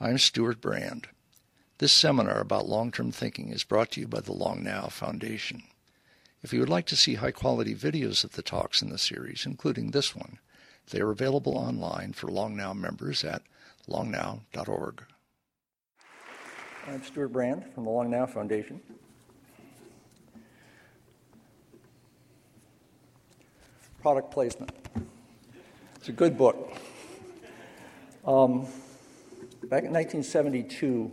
I'm Stewart Brand. This seminar about long term thinking is brought to you by the Long Now Foundation. If you would like to see high quality videos of the talks in the series, including this one, they are available online for Long Now members at longnow.org. I'm Stewart Brand from the Long Now Foundation. Product placement. It's a good book. Um, back in 1972,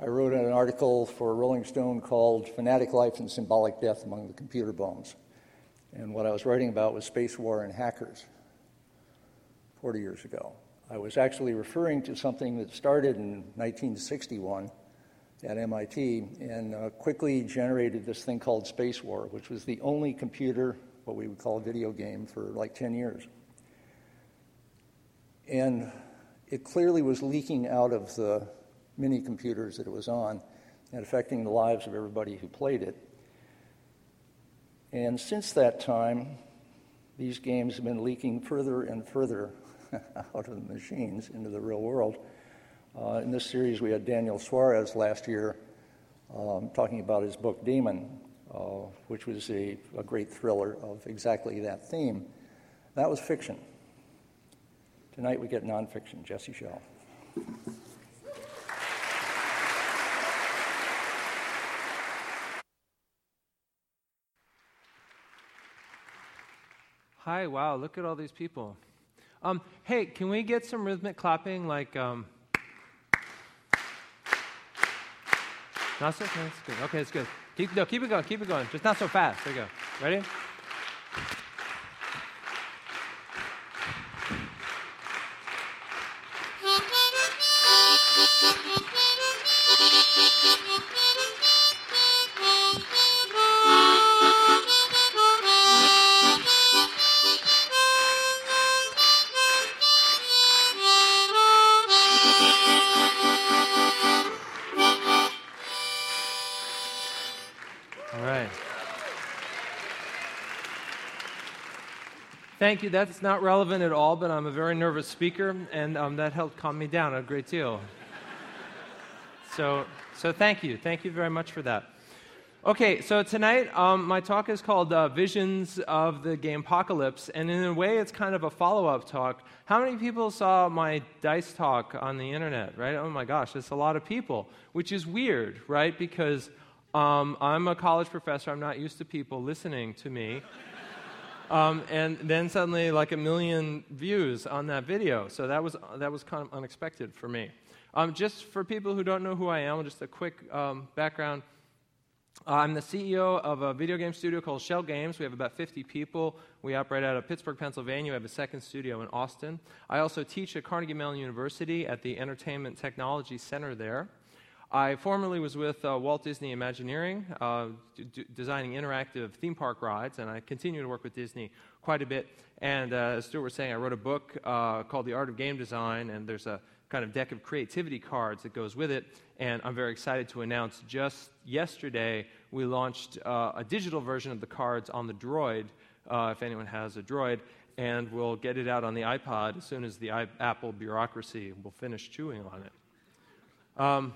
I wrote an article for Rolling Stone called Fanatic Life and Symbolic Death Among the Computer Bones. And what I was writing about was Spacewar and hackers 40 years ago. I was actually referring to something that started in 1961 at MIT and uh, quickly generated this thing called Spacewar, which was the only computer, what we would call a video game, for like 10 years. And it clearly was leaking out of the mini computers that it was on and affecting the lives of everybody who played it. And since that time, these games have been leaking further and further out of the machines into the real world. Uh, in this series, we had Daniel Suarez last year um, talking about his book Daemon, uh, which was a, a great thriller of exactly that theme. That was fiction. Tonight we get nonfiction. Jesse Schell. Hi, wow, look at all these people. Um, hey, can we get some rhythmic clapping like. Um, not so fast. Good. Okay, it's good. Keep, no, keep it going. Keep it going. Just not so fast. There you go. Ready? Thank you. That's not relevant at all, but I'm a very nervous speaker, and um, that helped calm me down a great deal. so, so thank you. Thank you very much for that. Okay, so tonight um, my talk is called uh, Visions of the Gamepocalypse, and in a way it's kind of a follow up talk. How many people saw my DICE talk on the internet, right? Oh my gosh, it's a lot of people, which is weird, right? Because um, I'm a college professor, I'm not used to people listening to me. Um, and then suddenly, like a million views on that video. So that was, that was kind of unexpected for me. Um, just for people who don't know who I am, just a quick um, background. I'm the CEO of a video game studio called Schell Games. We have about 50 people. We operate out of Pittsburgh, Pennsylvania. We have a second studio in Austin. I also teach at Carnegie Mellon University at the Entertainment Technology Center there. I formerly was with uh, Walt Disney Imagineering, uh, d- designing interactive theme park rides, and I continue to work with Disney quite a bit. And uh, as Stewart was saying, I wrote a book uh, called The Art of Game Design, and there's a kind of deck of creativity cards that goes with it. And I'm very excited to announce just yesterday we launched uh, a digital version of the cards on the Droid, uh, if anyone has a Droid, and we'll get it out on the iPod as soon as the I- Apple bureaucracy will finish chewing on it. Um,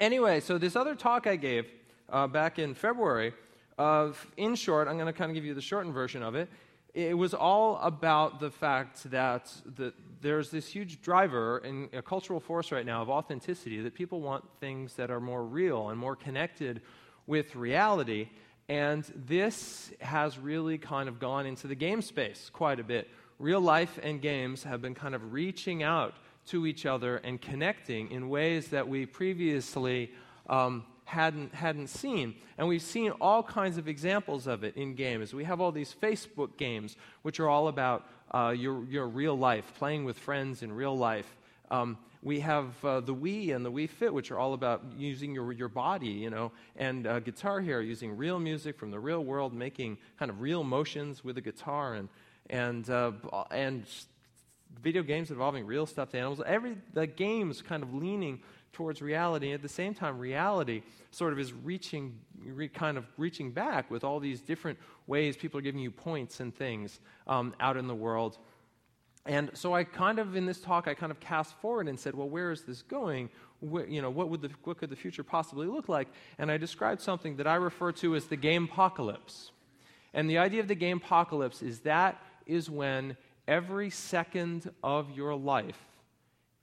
Anyway, so this other talk I gave uh, back in February, of, in short, I'm going to kind of give you the shortened version of it. It was all about the fact that the, there's this huge driver and a cultural force right now of authenticity that people want things that are more real and more connected with reality. And this has really kind of gone into the game space quite a bit. Real life and games have been kind of reaching out to each other and connecting in ways that we previously um, hadn't, hadn't seen. And we've seen all kinds of examples of it in games. We have all these Facebook games, which are all about uh, your, your real life, playing with friends in real life. Um, we have uh, the Wii and the Wii Fit, which are all about using your, your body, you know, and uh, Guitar Hero, using real music from the real world, making kind of real motions with a guitar, and, and, uh, and video games involving real stuffed animals. Every the game's kind of leaning towards reality. and At the same time, reality sort of is reaching, re, kind of reaching back with all these different ways people are giving you points and things um, out in the world. And so I kind of, in this talk, I kind of cast forward and said, well, where is this going? Where, you know, what, would the, what could the future possibly look like? And I described something that I refer to as the gamepocalypse. And the idea of the gamepocalypse is that is when every second of your life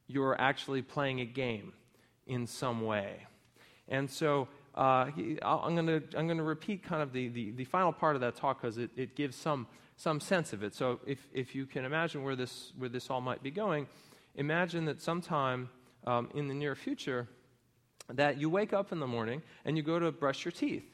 you're actually playing a game in some way. And so uh, I'm going to I'm gonna repeat kind of the, the, the, final part of that talk because it, it gives some, some sense of it. So if, if you can imagine where this, where this all might be going, imagine that sometime um, in the near future that you wake up in the morning and you go to brush your teeth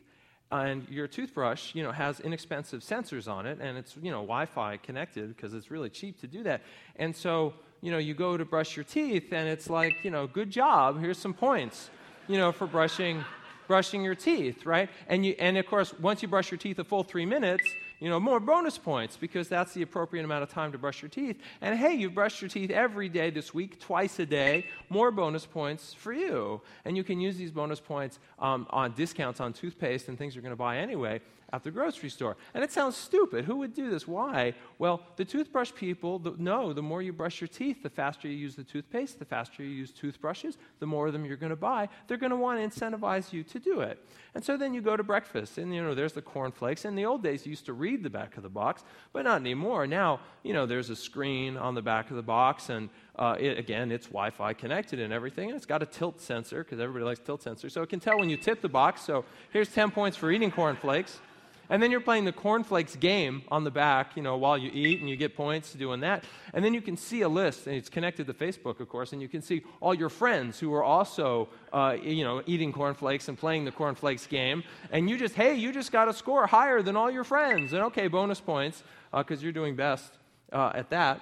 and your toothbrush you know has inexpensive sensors on it and it's you know wi-fi connected because it's really cheap to do that. And so you know you go to brush your teeth and it's like you know good job here's some points you know for brushing brushing your teeth right? And you and of course once you brush your teeth a full three minutes you know, more bonus points because that's the appropriate amount of time to brush your teeth. And hey, you've brushed your teeth every day this week, twice a day, more bonus points for you. And you can use these bonus points um, on discounts on toothpaste and things you're going to buy anyway at the grocery store. And it sounds stupid. Who would do this? Why? Well, the toothbrush people know the more you brush your teeth, the faster you use the toothpaste, the faster you use toothbrushes, the more of them you're going to buy. They're going to want to incentivize you to do it. And so then you go to breakfast, and you know there's the cornflakes. In the old days, you used to read the back of the box, but not anymore. Now, you know, there's a screen on the back of the box, and uh, it, again, it's Wi Fi connected and everything. And it's got a tilt sensor because everybody likes tilt sensors. So it can tell when you tip the box. So here's 10 points for eating cornflakes. And then you're playing the cornflakes game on the back, you know, while you eat, and you get points doing that. And then you can see a list, and it's connected to Facebook, of course, and you can see all your friends who are also, uh, you know, eating cornflakes and playing the cornflakes game. And you just, hey, you just got a score higher than all your friends. And okay, bonus points because uh, you're doing best uh, at that.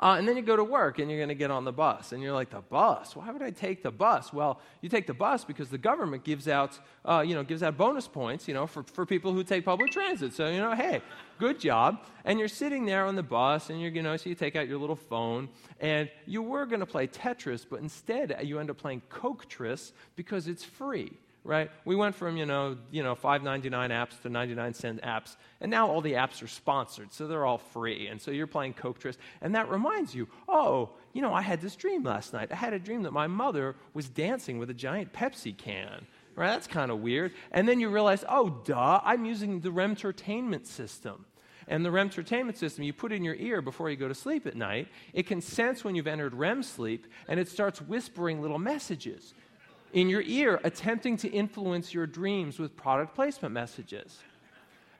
Uh, and then you go to work and you're going to get on the bus. And you're like, the bus? Why would I take the bus? Well, you take the bus because the government gives out, uh, you know, gives out bonus points, you know, for, for people who take public transit. So, you know, hey, good job. And you're sitting there on the bus and you're, you know, so you take out your little phone and you were going to play Tetris, but instead you end up playing Coketris because it's free right? We went from, you know, you know, 5.99 apps to 99 cent apps, and now all the apps are sponsored, so they're all free. And so you're playing Coke Coketris, and that reminds you, oh, you know, I had this dream last night. I had a dream that my mother was dancing with a giant Pepsi can. Right? That's kind of weird. And then you realize, oh, duh, I'm using the REM entertainment system. And the REM entertainment system, you put in your ear before you go to sleep at night. It can sense when you've entered REM sleep, and it starts whispering little messages in your ear, attempting to influence your dreams with product placement messages.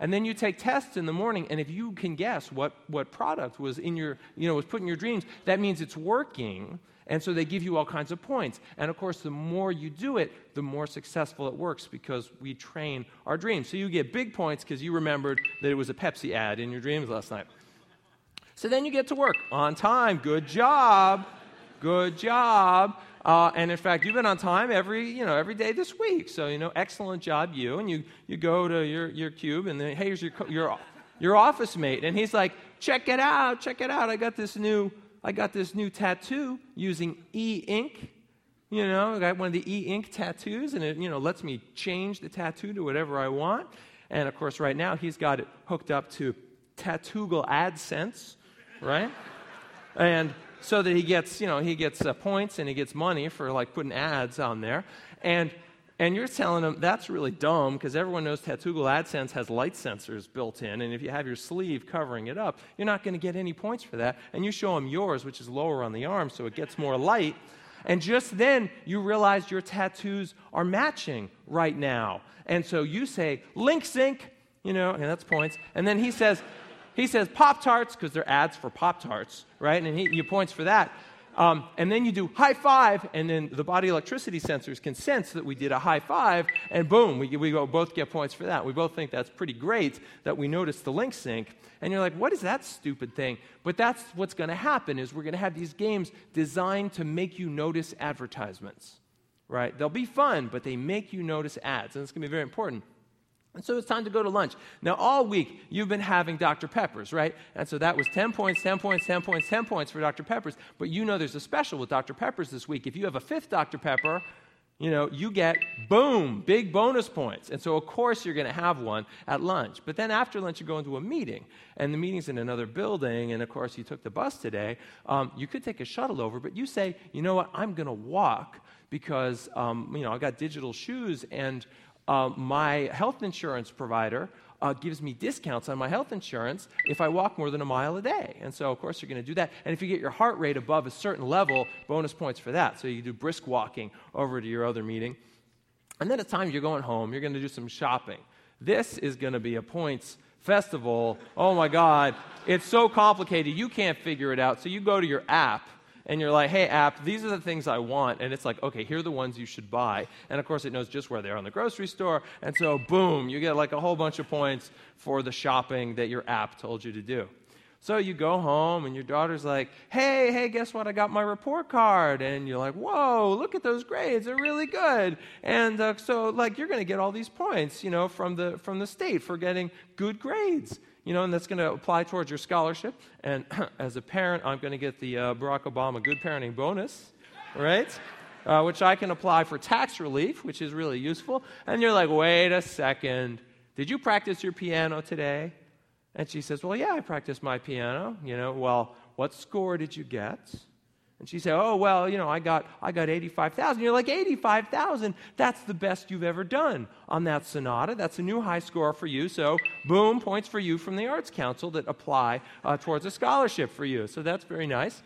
And then you take tests in the morning, and if you can guess what, what product was in your, you know, was put in your dreams, that means it's working. And so they give you all kinds of points. And of course, the more you do it, the more successful it works because we train our dreams. So you get big points because you remembered that it was a Pepsi ad in your dreams last night. So then you get to work on time. Good job. Good job. Uh, and in fact, you've been on time every, you know, every day this week. So, you know, excellent job, you. And you, you go to your, your cube, and then, hey, here's your, your, your office mate. And he's like, check it out, check it out. I got this new, I got this new tattoo using e-ink. You know, I got one of the e-ink tattoos, and it, you know, lets me change the tattoo to whatever I want. And of course, right now, he's got it hooked up to Tattoogle AdSense, right? and so that he gets, you know, he gets uh, points and he gets money for like putting ads on there. And and you're telling him that's really dumb because everyone knows Tattoogle AdSense has light sensors built in, and if you have your sleeve covering it up, you're not going to get any points for that. And you show him yours, which is lower on the arm, so it gets more light. And just then, you realize your tattoos are matching right now. And so you say, Link Sync, you know, and that's points. And then he says, he says Pop Tarts because they're ads for Pop Tarts, right? And he, you points for that. Um, and then you do high five, and then the body electricity sensors can sense that we did a high five, and boom, we, we both get points for that. We both think that's pretty great that we noticed the link sync. And you're like, what is that stupid thing? But that's what's going to happen is we're going to have these games designed to make you notice advertisements, right? They'll be fun, but they make you notice ads, and it's going to be very important. And so it's time to go to lunch. Now, all week, you've been having Dr. Peppers, right? And so that was 10 points, 10 points, 10 points, 10 points for Dr. Peppers. But you know there's a special with Dr. Peppers this week. If you have a fifth Dr. Pepper, you know, you get boom, big bonus points. And so, of course, you're going to have one at lunch. But then after lunch, you go into a meeting, and the meeting's in another building. And of course, you took the bus today. Um, you could take a shuttle over, but you say, you know what, I'm going to walk because, um, you know, I got digital shoes, and uh, my health insurance provider uh, gives me discounts on my health insurance if I walk more than a mile a day. And so, of course, you're going to do that. And if you get your heart rate above a certain level, bonus points for that. So you do brisk walking over to your other meeting. And then at times you're going home, you're going to do some shopping. This is going to be a points festival. Oh my God, it's so complicated, you can't figure it out. So you go to your app and you're like, hey, app, these are the things I want. And it's like, okay, here are the ones you should buy. And of course, it knows just where they are in the grocery store. And so, boom, you get like a whole bunch of points for the shopping that your app told you to do. So you go home and your daughter's like, hey, hey, guess what? I got my report card. And you're like, whoa, look at those grades. They're really good. And uh, so, like, you're going to get all these points, you know, from the, from the state for getting good grades you know, and that's going to apply towards your scholarship. And as a parent, I'm going to get the uh, Barack Obama Good Parenting Bonus, right? Uh, which I can apply for tax relief, which is really useful. And you're like, wait a second, did you practice your piano today? And she says, well, yeah, I practiced my piano. You know, well, what score did you get? And she said, Oh, well, you know, I got, I got 85,000. You're like, 85,000? That's the best you've ever done on that sonata. That's a new high score for you. So, boom, points for you from the Arts Council that apply uh, towards a scholarship for you. So, that's very nice.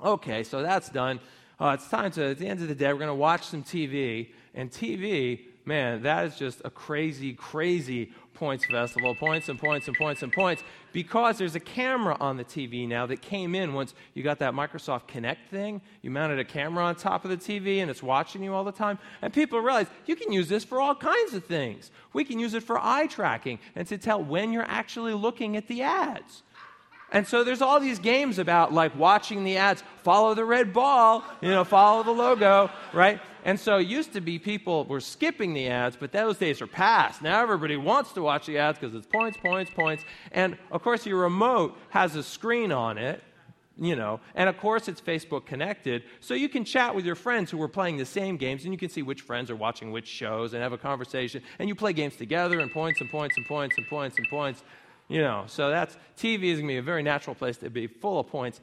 Okay, so that's done. Uh, it's time to, at the end of the day, we're going to watch some TV. And TV, man, that is just a crazy, crazy points festival, points and points and points and points, because there's a camera on the TV now that came in once you got that Microsoft Kinect thing. You mounted a camera on top of the TV and it's watching you all the time. And people realize you can use this for all kinds of things. We can use it for eye tracking and to tell when you're actually looking at the ads. And so there's all these games about like watching the ads, follow the red ball, you know, follow the logo, right? And so it used to be people were skipping the ads, but those days are past. Now everybody wants to watch the ads because it's points, points, points. And of course, your remote has a screen on it, you know, and of course it's Facebook connected. So you can chat with your friends who are playing the same games and you can see which friends are watching which shows and have a conversation. And you play games together and points and points and points and points and points. You know, so that's TV is gonna be a very natural place to be full of points.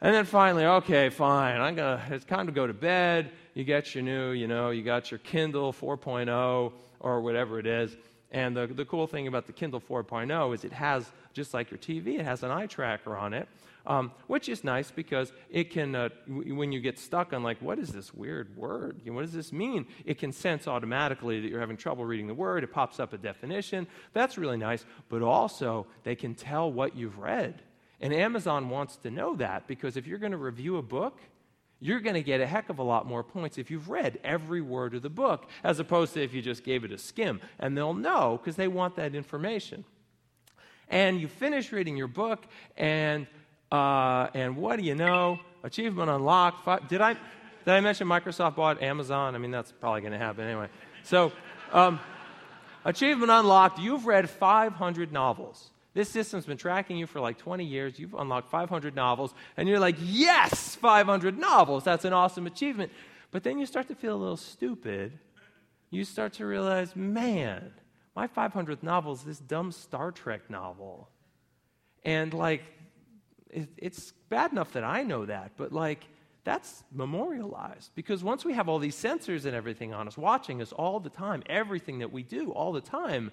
And then finally, okay, fine, I'm gonna it's time to go to bed you get your new, you know, you got your Kindle 4.0 or whatever it is. And the, the cool thing about the Kindle 4.0 is it has, just like your TV, it has an eye tracker on it, um, which is nice because it can, uh, w- when you get stuck on, like, what is this weird word? You know, what does this mean? It can sense automatically that you're having trouble reading the word. It pops up a definition. That's really nice. But also, they can tell what you've read. And Amazon wants to know that because if you're going to review a book, you're going to get a heck of a lot more points if you've read every word of the book, as opposed to if you just gave it a skim. And they'll know because they want that information. And you finish reading your book, and, uh, and what do you know? Achievement unlocked. Did I, did I mention Microsoft bought Amazon? I mean, that's probably going to happen anyway. So, um, achievement unlocked. You've read 500 novels. This system's been tracking you for like 20 years. You've unlocked 500 novels, and you're like, yes, 500 novels. That's an awesome achievement. But then you start to feel a little stupid. You start to realize, man, my 500th novel is this dumb Star Trek novel. And like, it's bad enough that I know that, but like, that's memorialized because once we have all these sensors and everything on us, watching us all the time, everything that we do all the time,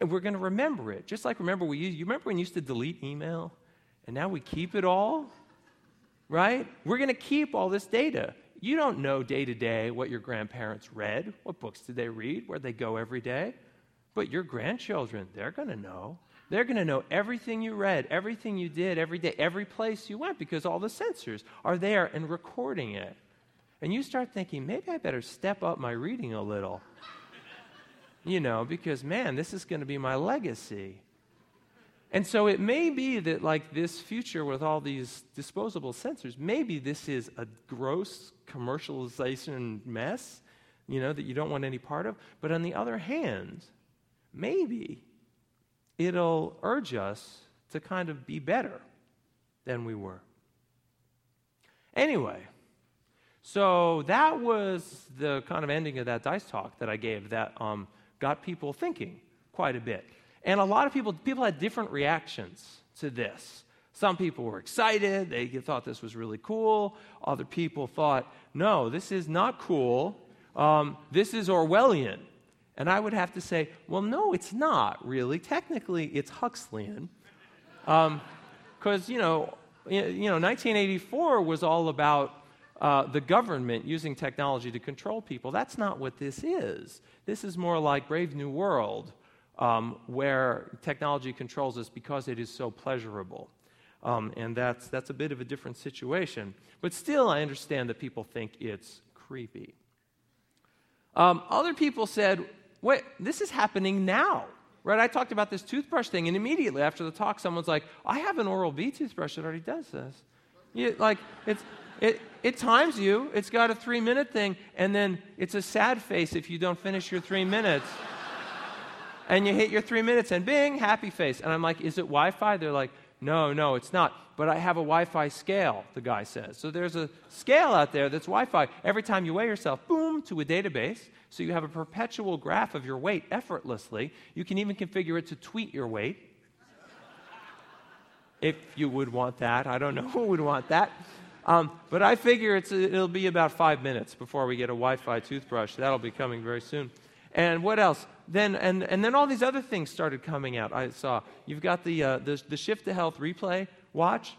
and we're going to remember it. Just like remember we you remember when you used to delete email and now we keep it all? Right? We're going to keep all this data. You don't know day to day what your grandparents read, what books did they read, where they go every day. But your grandchildren, they're going to know. They're going to know everything you read, everything you did every day, every place you went, because all the sensors are there and recording it. And you start thinking, maybe I better step up my reading a little you know, because man, this is going to be my legacy. And so it may be that, like this future with all these disposable sensors, maybe this is a gross commercialization mess, you know, that you don't want any part of. But on the other hand, maybe it'll urge us to kind of be better than we were. Anyway, So that was the kind of ending of that DICE talk that I gave that um, got people thinking quite a bit. And a lot of people, people had different reactions to this. Some people were excited, they thought this was really cool. Other people thought, no, this is not cool. Um, this is Orwellian. And I would have to say, well, no, it's not really. Technically, it's Huxleyan. Because, um, you know, you know, 1984 was all about uh, the government using technology to control people. That's not what this is. This is more like Brave New World, um, where technology controls us because it is so pleasurable. Um, and that's, that's a bit of a different situation. But still, I understand that people think it's creepy. Um, other people said, wait, this is happening now. Right? I talked about this toothbrush thing, and immediately after the talk, someone's like, I have an Oral B toothbrush that already does this. You, like, it's, it, it times you, it's got a three minute thing, and then it's a sad face if you don't finish your three minutes. and you hit your three minutes, and bing, happy face. And I'm like, is it Wi Fi? They're like, no, no, it's not. But I have a Wi Fi scale, the guy says. So there's a scale out there that's Wi Fi. Every time you weigh yourself, boom, to a database. So you have a perpetual graph of your weight effortlessly. You can even configure it to tweet your weight. if you would want that. I don't know who would want that. Um, but I figure it'll be about five minutes before we get a Wi Fi toothbrush. That'll be coming very soon. And what else? Then, and, and then all these other things started coming out. I saw you've got the, uh, the, the Shift to Health replay watch.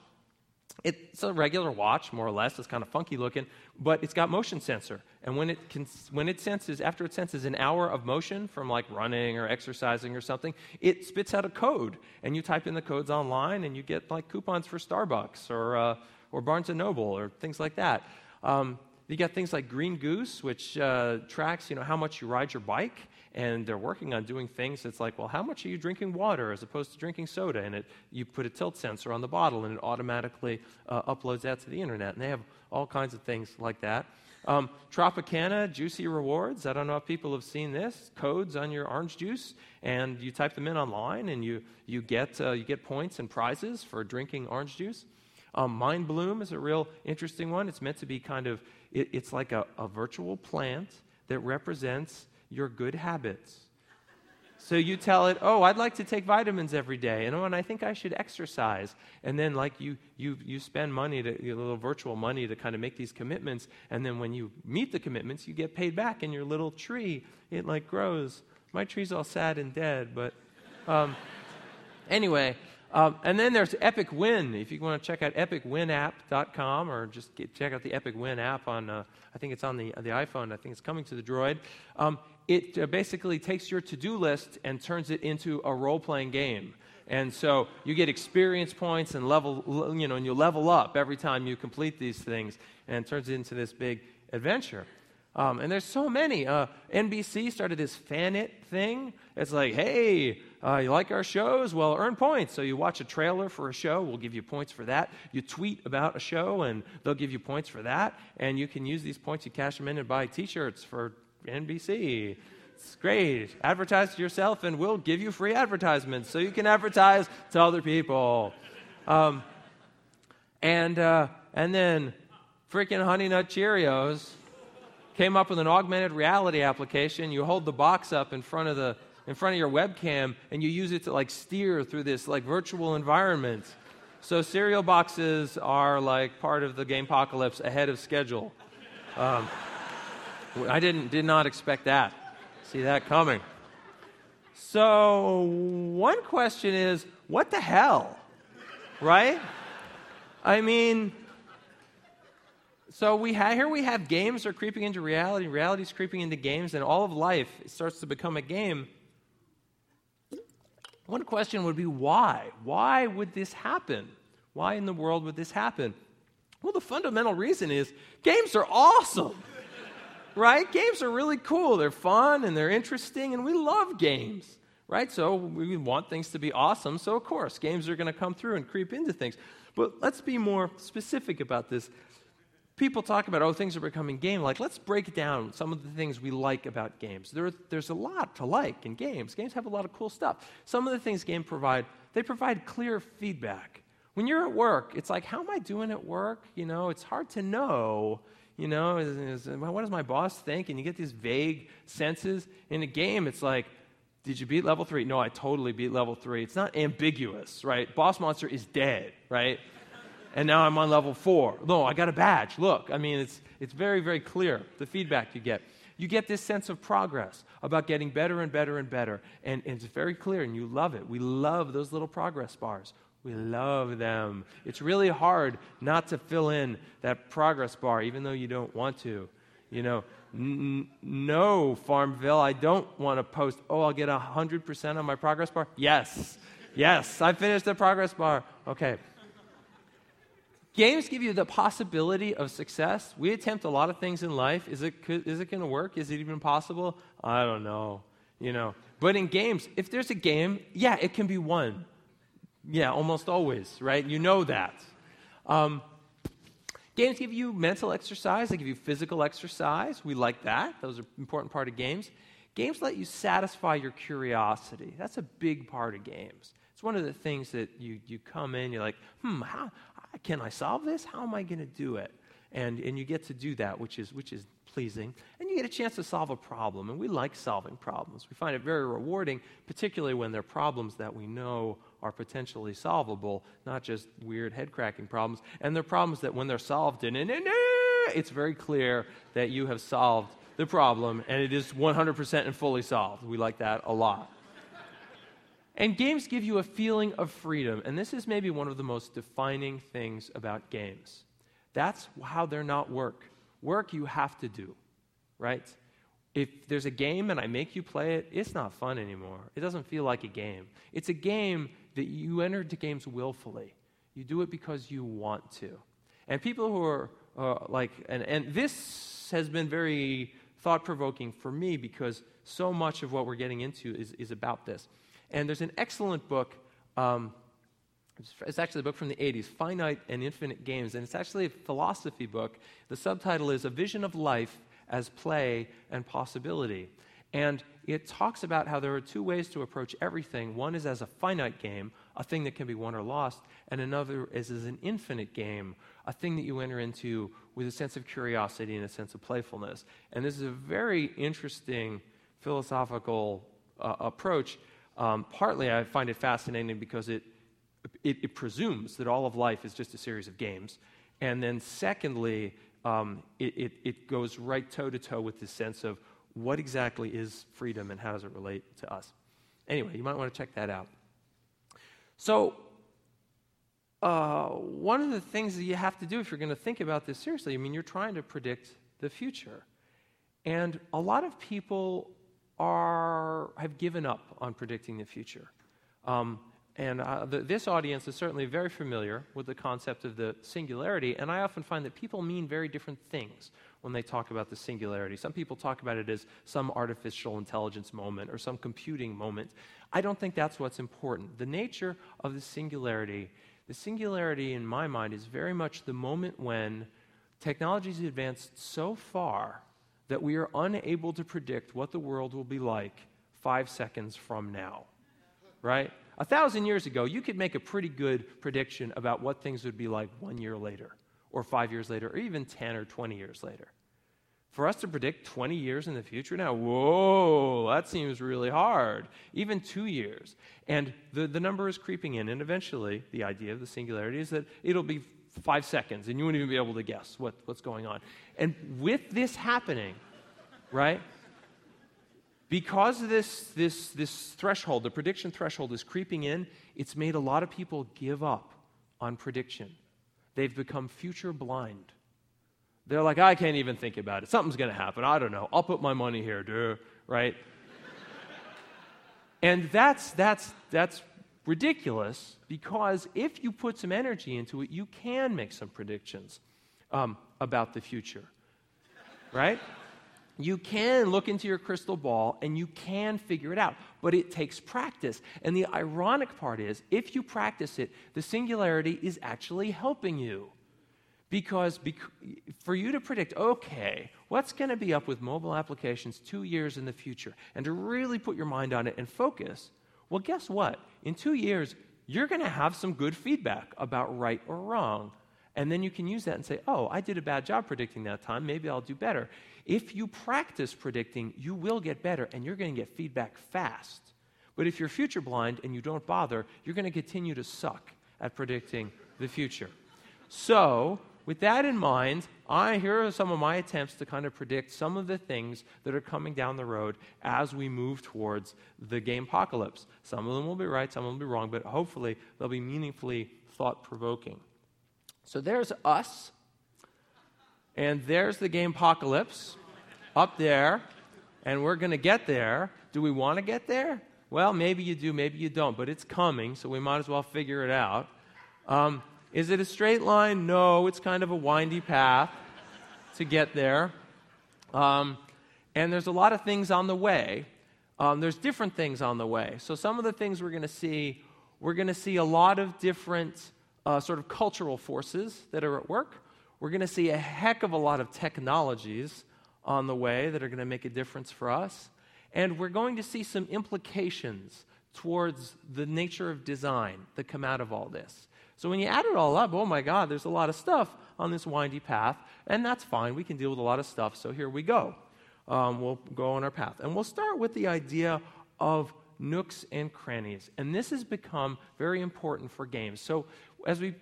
It's a regular watch, more or less. It's kind of funky looking, but it's got motion sensor. And when it, can, when it senses, after it senses an hour of motion from like running or exercising or something, it spits out a code. And you type in the codes online and you get like coupons for Starbucks or, uh, or Barnes & Noble or things like that. Um, you got things like Green Goose, which uh, tracks you know, how much you ride your bike and they're working on doing things that's like, well, how much are you drinking water as opposed to drinking soda? And it, you put a tilt sensor on the bottle, and it automatically uh, uploads that to the internet. And they have all kinds of things like that. Um, Tropicana Juicy Rewards. I don't know if people have seen this. Codes on your orange juice, and you type them in online, and you, you, get, uh, you get points and prizes for drinking orange juice. Um, Mind Bloom is a real interesting one. It's meant to be kind of, it, it's like a, a virtual plant that represents your good habits. So you tell it, oh, I'd like to take vitamins every day, and oh, and I think I should exercise. And then, like you, you, you spend money to a little virtual money to kind of make these commitments, and then when you meet the commitments, you get paid back, and your little tree it like grows. My tree's all sad and dead, but um, anyway. Um, and then there's Epic Win. If you want to check out epicwinapp.com or just get, check out the Epic Win app on, uh, I think it's on the, the iPhone. I think it's coming to the Droid. Um, it uh, basically takes your to do list and turns it into a role playing game. And so you get experience points and level, you know, and you level up every time you complete these things, and it turns it into this big adventure. Um, and there's so many. Uh, NBC started this Fan It thing. It's like, hey, uh, you like our shows? Well, earn points. So you watch a trailer for a show, we'll give you points for that. You tweet about a show, and they'll give you points for that. And you can use these points, you cash them in and buy t shirts for NBC. It's great. Advertise to yourself, and we'll give you free advertisements so you can advertise to other people. Um, and, uh, and then freaking Honey Nut Cheerios came up with an augmented reality application. You hold the box up in front of the in front of your webcam and you use it to like steer through this like virtual environment. So cereal boxes are like part of the gamepocalypse ahead of schedule. Um, I didn't, did not expect that. See that coming. So, one question is what the hell? Right? I mean, so we ha- here we have games are creeping into reality, reality is creeping into games, and all of life starts to become a game. One question would be why? Why would this happen? Why in the world would this happen? Well, the fundamental reason is games are awesome right? Games are really cool. They're fun and they're interesting, and we love games, right? So we want things to be awesome. So, of course, games are going to come through and creep into things. But let's be more specific about this. People talk about, oh, things are becoming game like. Let's break down some of the things we like about games. There, there's a lot to like in games. Games have a lot of cool stuff. Some of the things games provide, they provide clear feedback. When you're at work, it's like, how am I doing at work? You know, it's hard to know You know, is, is, what does my boss think? And you get these vague senses. In a game, it's like, did you beat level three? No, I totally beat level three. It's not ambiguous, right? Boss monster is dead, right? and now I'm on level four. No, I got a badge. Look, I mean, it's, it's very, very clear the feedback you get. You get this sense of progress about getting better and better and better. And, and it's very clear, and you love it. We love those little progress bars. We love them. It's really hard not to fill in that progress bar, even though you don't want to. You know, n- no, Farmville, I don't want to post, oh, I'll get 100% on my progress bar. Yes, yes, I finished the progress bar. Okay. Games give you the possibility of success. We attempt a lot of things in life. Is it, is it going to work? Is it even possible? I don't know. You know, but in games, if there's a game, yeah, it can be won. Yeah, almost always, right? You know that. Um, games give you mental exercise, they give you physical exercise. We like that. Those are an important part of games. Games let you satisfy your curiosity. That's a big part of games. It's one of the things that you, you come in, you're like, hmm, how, can I solve this? How am I going to do it? And, and you get to do that, which is, which is pleasing. And you get a chance to solve a problem. And we like solving problems. We find it very rewarding, particularly when they're problems that we know are potentially solvable, not just weird head cracking problems. And they're problems that when they're solved, and it's very clear that you have solved the problem and it is 100% and fully solved. We like that a lot. And games give you a feeling of freedom. And this is maybe one of the most defining things about games. That's how they're not work. Work you have to do, right? If there's a game and I make you play it, it's not fun anymore. It doesn't feel like a game. It's a game that you enter into games willfully. You do it because you want to. And people who are uh, like, and, and this has been very thought provoking for me because so much of what we're getting into is, is about this. And there's an excellent book. Um, it's actually a book from the 80s, Finite and Infinite Games. And it's actually a philosophy book. The subtitle is A Vision of Life as Play and Possibility. And it talks about how there are two ways to approach everything. One is as a finite game, a thing that can be won or lost, and another is as an infinite game, a thing that you enter into with a sense of curiosity and a sense of playfulness. And this is a very interesting philosophical uh, approach. Um, partly, I find it fascinating because it, it, it, presumes that all of life is just a series of games. And then, secondly, um, it, it, it goes right toe to toe with this sense of what exactly is freedom and how does it relate to us. Anyway, you might want to check that out. So, uh, one of the things that you have to do if you're going to think about this seriously, I mean, you're trying to predict the future. And a lot of people are, have given up on predicting the future. Um, and uh, the, this audience is certainly very familiar with the concept of the singularity, and I often find that people mean very different things when they talk about the singularity. Some people talk about it as some artificial intelligence moment or some computing moment. I don't think that's what's important. The nature of the singularity, the singularity in my mind is very much the moment when technology has advanced so far that we are unable to predict what the world will be like five seconds from now. Right? A thousand years ago, you could make a pretty good prediction about what things would be like one year later, or five years later, or even 10 or 20 years later. For us to predict 20 years in the future now, whoa, that seems really hard. Even two years. And the, the number is creeping in, and eventually, the idea of the singularity is that it'll be five seconds, and you won't even be able to guess what, what's going on. And with this happening, right? because this, this, this threshold, the prediction threshold, is creeping in, it's made a lot of people give up on prediction. They've become future blind. They're like, I can't even think about it. Something's going to happen. I don't know. I'll put my money here, duh, right? and that's, that's, that's ridiculous because if you put some energy into it, you can make some predictions um, about the future, right? You can look into your crystal ball and you can figure it out, but it takes practice. And the ironic part is, if you practice it, the singularity is actually helping you. Because bec- for you to predict, okay, what's going to be up with mobile applications two years in the future, and to really put your mind on it and focus, well, guess what? In two years, you're going to have some good feedback about right or wrong. And then you can use that and say, oh, I did a bad job predicting that time. Maybe I'll do better. If you practice predicting, you will get better and you're going to get feedback fast. But if you're future blind and you don't bother, you're going to continue to suck at predicting the future. So, with that in mind, I, here are some of my attempts to kind of predict some of the things that are coming down the road as we move towards the gamepocalypse. Some of them will be right, some will be wrong, but hopefully they'll be meaningfully thought provoking. So there's us, and there's the gamepocalypse up there, and we're going to get there. Do we want to get there? Well, maybe you do, maybe you don't, but it's coming, so we might as well figure it out. Um, is it a straight line? No, it's kind of a windy path to get there. Um, and there's a lot of things on the way. Um, there's different things on the way. So, some of the things we're going to see, we're going to see a lot of different uh, sort of cultural forces that are at work. We're going to see a heck of a lot of technologies on the way that are going to make a difference for us. And we're going to see some implications towards the nature of design that come out of all this. So when you add it all up, oh my God, there's a lot of stuff on this windy path, and that's fine. We can deal with a lot of stuff, so here we go. Um, we'll go on our path. And we'll start with the idea of nooks and crannies. And this has become very important for games. So as we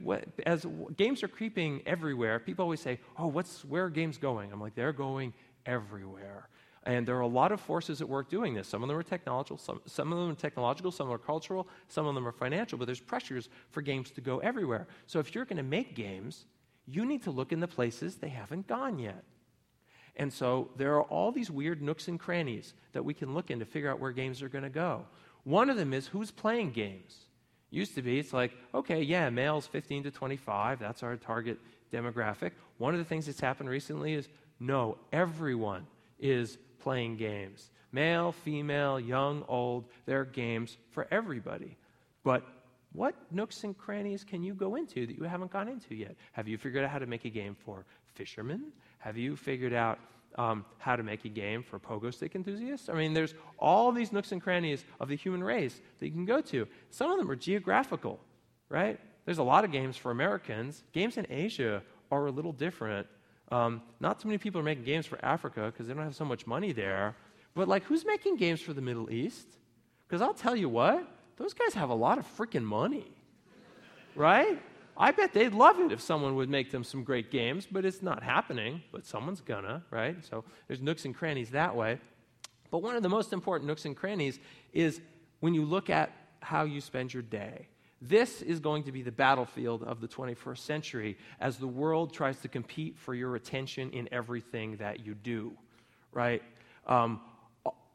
as games are creeping everywhere, people always say, "Oh, what's where are games going?" I'm like, "They're going everywhere." And there are a lot of forces at work doing this. Some of them are technological, some, some of them are technological, some are cultural, some of them are financial, but there's pressures for games to go everywhere. So if you're going to make games, you need to look in the places they haven't gone yet. And so there are all these weird nooks and crannies that we can look in to figure out where games are going to go. One of them is who's playing games. Used to be, it's like, okay, yeah, males 15 to 25, that's our target demographic. One of the things that's happened recently is no, everyone is playing games. Male, female, young, old, there are games for everybody. But what nooks and crannies can you go into that you haven't gone into yet? Have you figured out how to make a game for fishermen? Have you figured out um, how to make a game for pogo stick enthusiasts? I mean, there's all these nooks and crannies of the human race that you can go to. Some of them are geographical, right? There's a lot of games for Americans. Games in Asia are a little different um, not too many people are making games for Africa because they don't have so much money there. But, like, who's making games for the Middle East? Because I'll tell you what, those guys have a lot of freaking money, right? I bet they'd love it if someone would make them some great games, but it's not happening. But someone's gonna, right? So there's nooks and crannies that way. But one of the most important nooks and crannies is when you look at how you spend your day. This is going to be the battlefield of the 21st century as the world tries to compete for your attention in everything that you do, right? Um,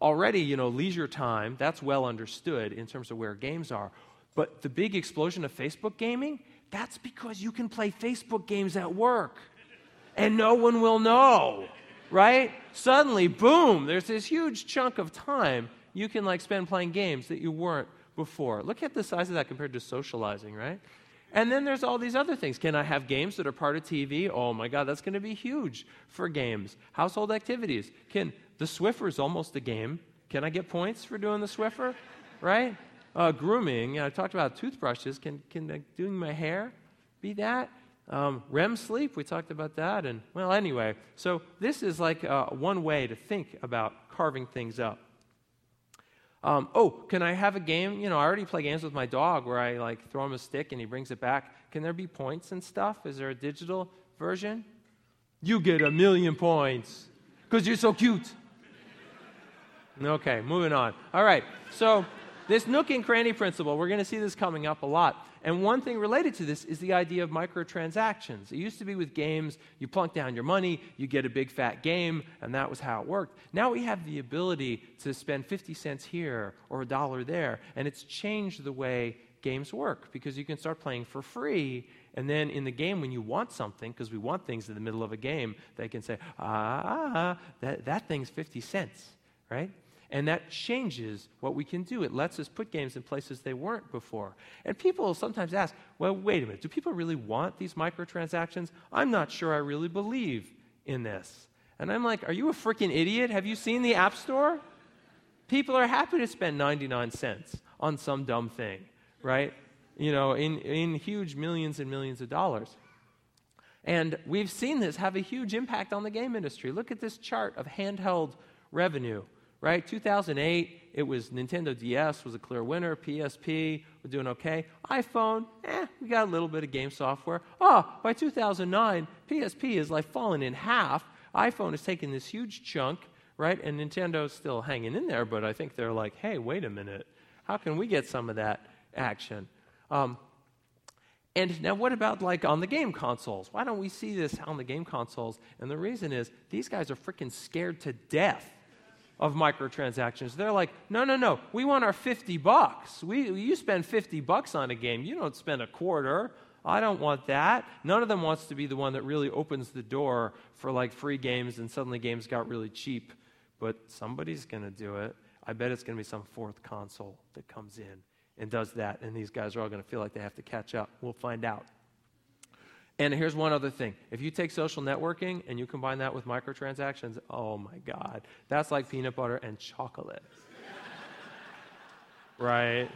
already, you know, leisure time, that's well understood in terms of where games are. But the big explosion of Facebook gaming, that's because you can play Facebook games at work and no one will know, right? Suddenly, boom, there's this huge chunk of time you can like spend playing games that you weren't before. Look at the size of that compared to socializing, right? And then there's all these other things. Can I have games that are part of TV? Oh my God, that's going to be huge for games. Household activities. Can the Swiffer is almost a game? Can I get points for doing the Swiffer? right? Uh, grooming. I talked about toothbrushes. Can can uh, doing my hair be that? Um, REM sleep. We talked about that. And well, anyway. So this is like uh, one way to think about carving things up. Um, oh, can I have a game? You know, I already play games with my dog where I like throw him a stick and he brings it back. Can there be points and stuff? Is there a digital version? You get a million points because you're so cute. okay, moving on. All right, so this nook and cranny principle, we're going to see this coming up a lot. And one thing related to this is the idea of microtransactions. It used to be with games, you plunk down your money, you get a big fat game, and that was how it worked. Now we have the ability to spend 50 cents here or a dollar there, and it's changed the way games work because you can start playing for free. And then in the game, when you want something, because we want things in the middle of a game, they can say, ah, that, that thing's 50 cents, right? And that changes what we can do. It lets us put games in places they weren't before. And people sometimes ask, well, wait a minute, do people really want these microtransactions? I'm not sure I really believe in this. And I'm like, are you a freaking idiot? Have you seen the App Store? People are happy to spend 99 cents on some dumb thing, right? You know, in, in huge millions and millions of dollars. And we've seen this have a huge impact on the game industry. Look at this chart of handheld revenue, right? 2008, it was Nintendo DS was a clear winner. PSP, we're doing okay. iPhone, eh, we got a little bit of game software. Oh, by 2009, PSP is like falling in half. iPhone is taking this huge chunk, right? And Nintendo's still hanging in there, but I think they're like, hey, wait a minute. How can we get some of that action? Um, and now, what about like on the game consoles? Why don't we see this on the game consoles? And the reason is these guys are freaking scared to death of microtransactions. They're like, no, no, no, we want our 50 bucks. We, you spend 50 bucks on a game, you don't spend a quarter. I don't want that. None of them wants to be the one that really opens the door for like free games and suddenly games got really cheap. But somebody's going to do it. I bet it's going to be some fourth console that comes in and does that, and these guys are all going to feel like they have to catch up. We'll find out. And here's one other thing. If you take social networking and you combine that with microtransactions, oh my God, that's like peanut butter and chocolate. right?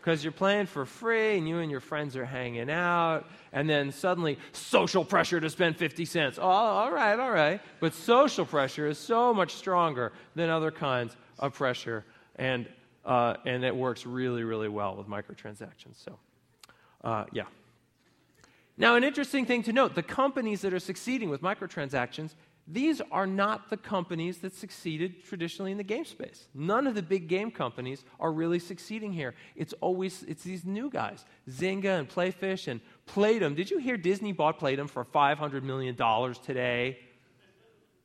Because you're playing for free and you and your friends are hanging out, and then suddenly social pressure to spend 50 cents. Oh, all right, all right. But social pressure is so much stronger than other kinds of pressure. And uh, and it works really, really well with microtransactions. So, uh, yeah. Now, an interesting thing to note the companies that are succeeding with microtransactions, these are not the companies that succeeded traditionally in the game space. None of the big game companies are really succeeding here. It's always it's these new guys, Zynga and Playfish and Playdom. Did you hear Disney bought Playdom for $500 million today?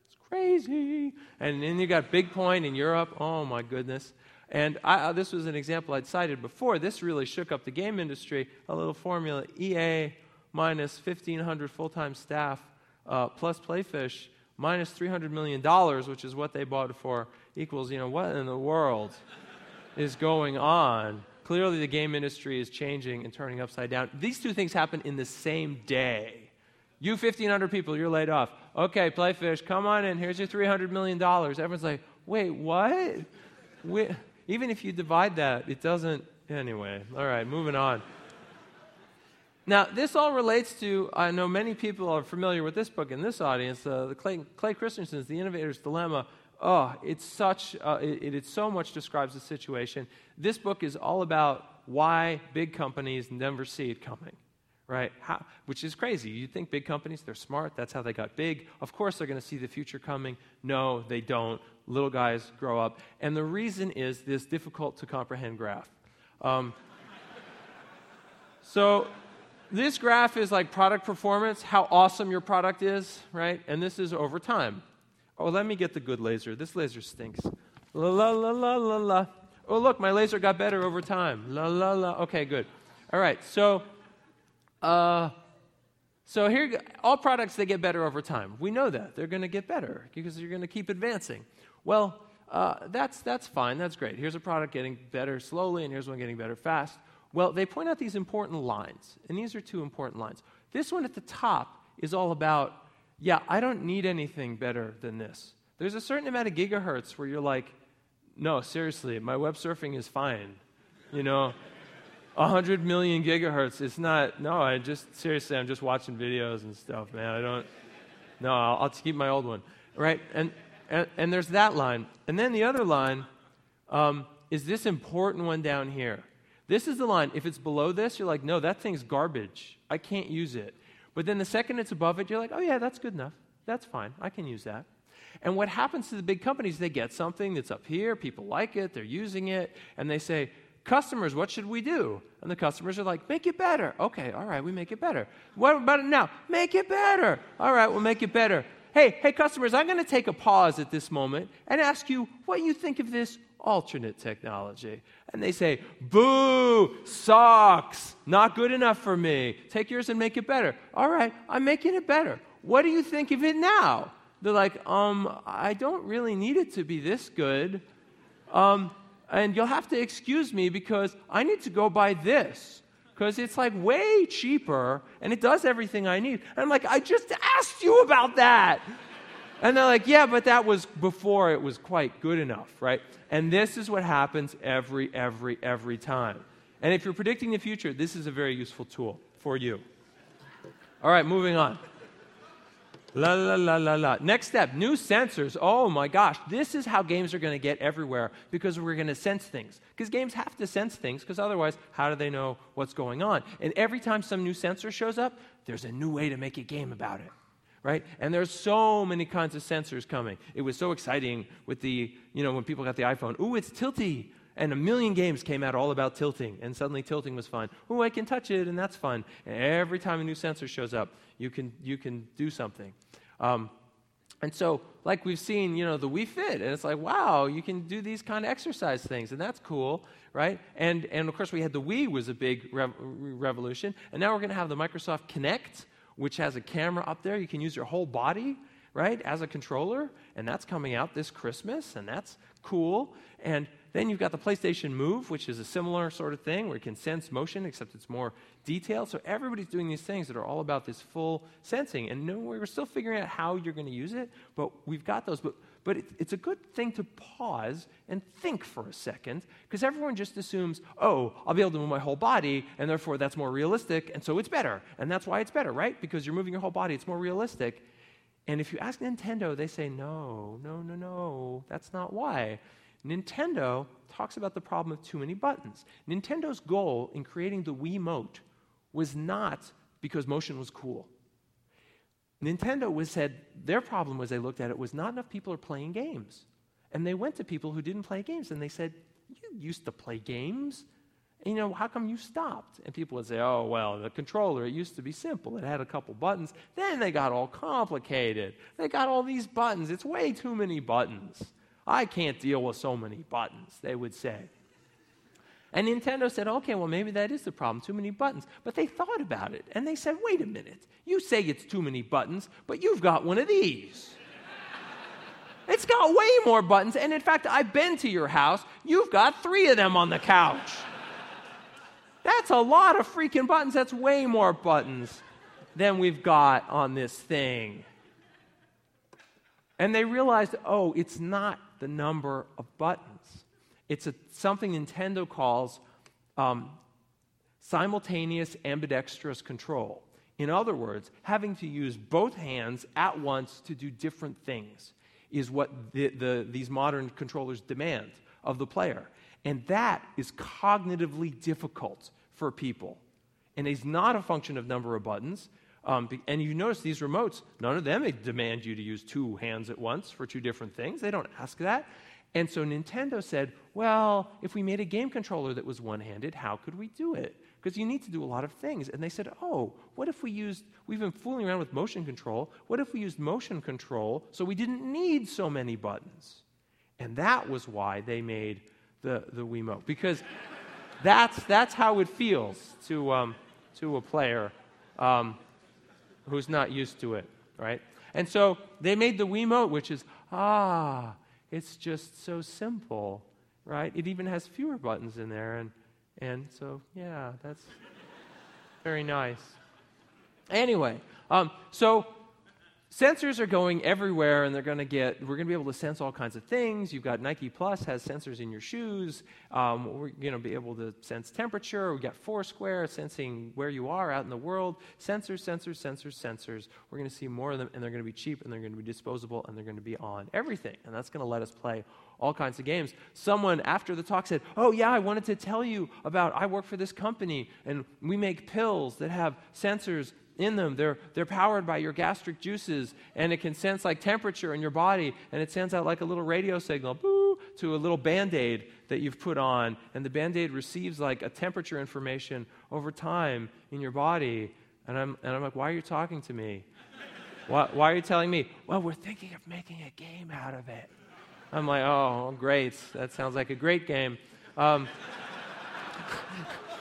It's crazy. And then you got BigPoint in Europe. Oh my goodness. And I, uh, this was an example I'd cited before. This really shook up the game industry. A little formula EA minus 1,500 full time staff uh, plus Playfish minus $300 million, which is what they bought it for, equals, you know, what in the world is going on? Clearly, the game industry is changing and turning upside down. These two things happen in the same day. You 1,500 people, you're laid off. Okay, Playfish, come on in. Here's your $300 million. Everyone's like, wait, what? We, even if you divide that, it doesn't. Anyway, all right, moving on. Now, this all relates to, I know many people are familiar with this book in this audience, uh, the Clay, Clay Christensen's The Innovator's Dilemma. Oh, it's such, uh, it, it so much describes the situation. This book is all about why big companies never see it coming right? How, which is crazy. You think big companies, they're smart, that's how they got big. Of course, they're going to see the future coming. No, they don't. Little guys grow up. And the reason is this difficult to comprehend graph. Um, so, this graph is like product performance, how awesome your product is, right? And this is over time. Oh, let me get the good laser. This laser stinks. La la la la la la. Oh, look, my laser got better over time. La la la. Okay, good. All right, so uh, so here, all products they get better over time. We know that they're going to get better because you're going to keep advancing. Well, uh, that's that's fine. That's great. Here's a product getting better slowly, and here's one getting better fast. Well, they point out these important lines, and these are two important lines. This one at the top is all about, yeah, I don't need anything better than this. There's a certain amount of gigahertz where you're like, no, seriously, my web surfing is fine. You know, 100 million gigahertz. It's not, no, I just, seriously, I'm just watching videos and stuff, man. I don't, no, I'll, I'll keep my old one, right? And, and, and, there's that line. And then the other line um, is this important one down here. This is the line. If it's below this, you're like, no, that thing's garbage. I can't use it. But then the second it's above it, you're like, oh, yeah, that's good enough. That's fine. I can use that. And what happens to the big companies, they get something that's up here, people like it, they're using it, and they say, customers, what should we do? And the customers are like, make it better. Okay, all right, we make it better. What about it now? Make it better. All right, we'll make it better. Hey, hey, customers, I'm going to take a pause at this moment and ask you what you think of this alternate technology. And they say, boo, sucks, not good enough for me. Take yours and make it better. All right, I'm making it better. What do you think of it now? They're like, um, I don't really need it to be this good. Um, and you'll have to excuse me because I need to go buy this because it's like way cheaper and it does everything I need. And I'm like, I just asked you about that. And they're like, yeah, but that was before it was quite good enough, right? And this is what happens every, every, every time. And if you're predicting the future, this is a very useful tool for you. All right, moving on. La la la la la. Next step new sensors. Oh my gosh, this is how games are going to get everywhere because we're going to sense things. Because games have to sense things because otherwise, how do they know what's going on? And every time some new sensor shows up, there's a new way to make a game about it. Right? And there's so many kinds of sensors coming. It was so exciting with the, you know, when people got the iPhone. Ooh, it's tilty. And a million games came out all about tilting, and suddenly tilting was fun. Oh, I can touch it, and that's fun. And every time a new sensor shows up, you can, you can do something. Um, and so, like we've seen, you know, the Wii Fit, and it's like, wow, you can do these kind of exercise things, and that's cool, right? And, and of course, we had the Wii was a big rev- revolution, and now we're going to have the Microsoft Kinect, which has a camera up there. You can use your whole body, right, as a controller, and that's coming out this Christmas, and that's cool. And then you've got the PlayStation Move, which is a similar sort of thing where you can sense motion, except it's more detailed. So everybody's doing these things that are all about this full sensing. And no, we're still figuring out how you're going to use it, but we've got those. But, but it, it's a good thing to pause and think for a second, because everyone just assumes, oh, I'll be able to move my whole body, and therefore that's more realistic, and so it's better. And that's why it's better, right? Because you're moving your whole body, it's more realistic. And if you ask Nintendo, they say, no, no, no, no, that's not why. Nintendo talks about the problem of too many buttons. Nintendo's goal in creating the Wii Mote was not because motion was cool. Nintendo was said their problem was they looked at it was not enough people are playing games. And they went to people who didn't play games and they said, You used to play games. You know, how come you stopped? And people would say, Oh, well, the controller, it used to be simple. It had a couple buttons. Then they got all complicated. They got all these buttons. It's way too many buttons. I can't deal with so many buttons, they would say. And Nintendo said, okay, well, maybe that is the problem, too many buttons. But they thought about it and they said, wait a minute, you say it's too many buttons, but you've got one of these. it's got way more buttons. And in fact, I've been to your house, you've got three of them on the couch. That's a lot of freaking buttons. That's way more buttons than we've got on this thing. And they realized, oh, it's not the number of buttons. It's a, something Nintendo calls um, simultaneous ambidextrous control. In other words, having to use both hands at once to do different things is what the, the, these modern controllers demand of the player. And that is cognitively difficult for people. And it's not a function of number of buttons. Um, and you notice these remotes, none of them demand you to use two hands at once for two different things. They don't ask that. And so Nintendo said, well, if we made a game controller that was one handed, how could we do it? Because you need to do a lot of things. And they said, oh, what if we used, we've been fooling around with motion control. What if we used motion control so we didn't need so many buttons? And that was why they made the, the Wiimote. Because that's, that's how it feels to, um, to a player. Um, who's not used to it, right? And so they made the Wiimote, which is, ah, it's just so simple, right? It even has fewer buttons in there. And, and so, yeah, that's very nice. Anyway, um, so sensors are going everywhere and they're going to get we're going to be able to sense all kinds of things. You've got nike plus has sensors in your shoes. Um, we're going to be able to sense temperature. We've got foursquare sensing where you are out in the world. Sensors sensors sensors sensors. We're going to see more of them and they're going to be cheap and they're going to be disposable and they're going to be on everything. And that's going to let us play all kinds of games. Someone after the talk said oh yeah i wanted to tell you about i work for this company and we make pills that have sensors in them. They're, they're powered by your gastric juices, and it can sense like temperature in your body, and it sends out like a little radio signal boo, to a little band aid that you've put on, and the band aid receives like a temperature information over time in your body. And I'm, and I'm like, why are you talking to me? why, why are you telling me? Well, we're thinking of making a game out of it. I'm like, oh, great. That sounds like a great game. Um,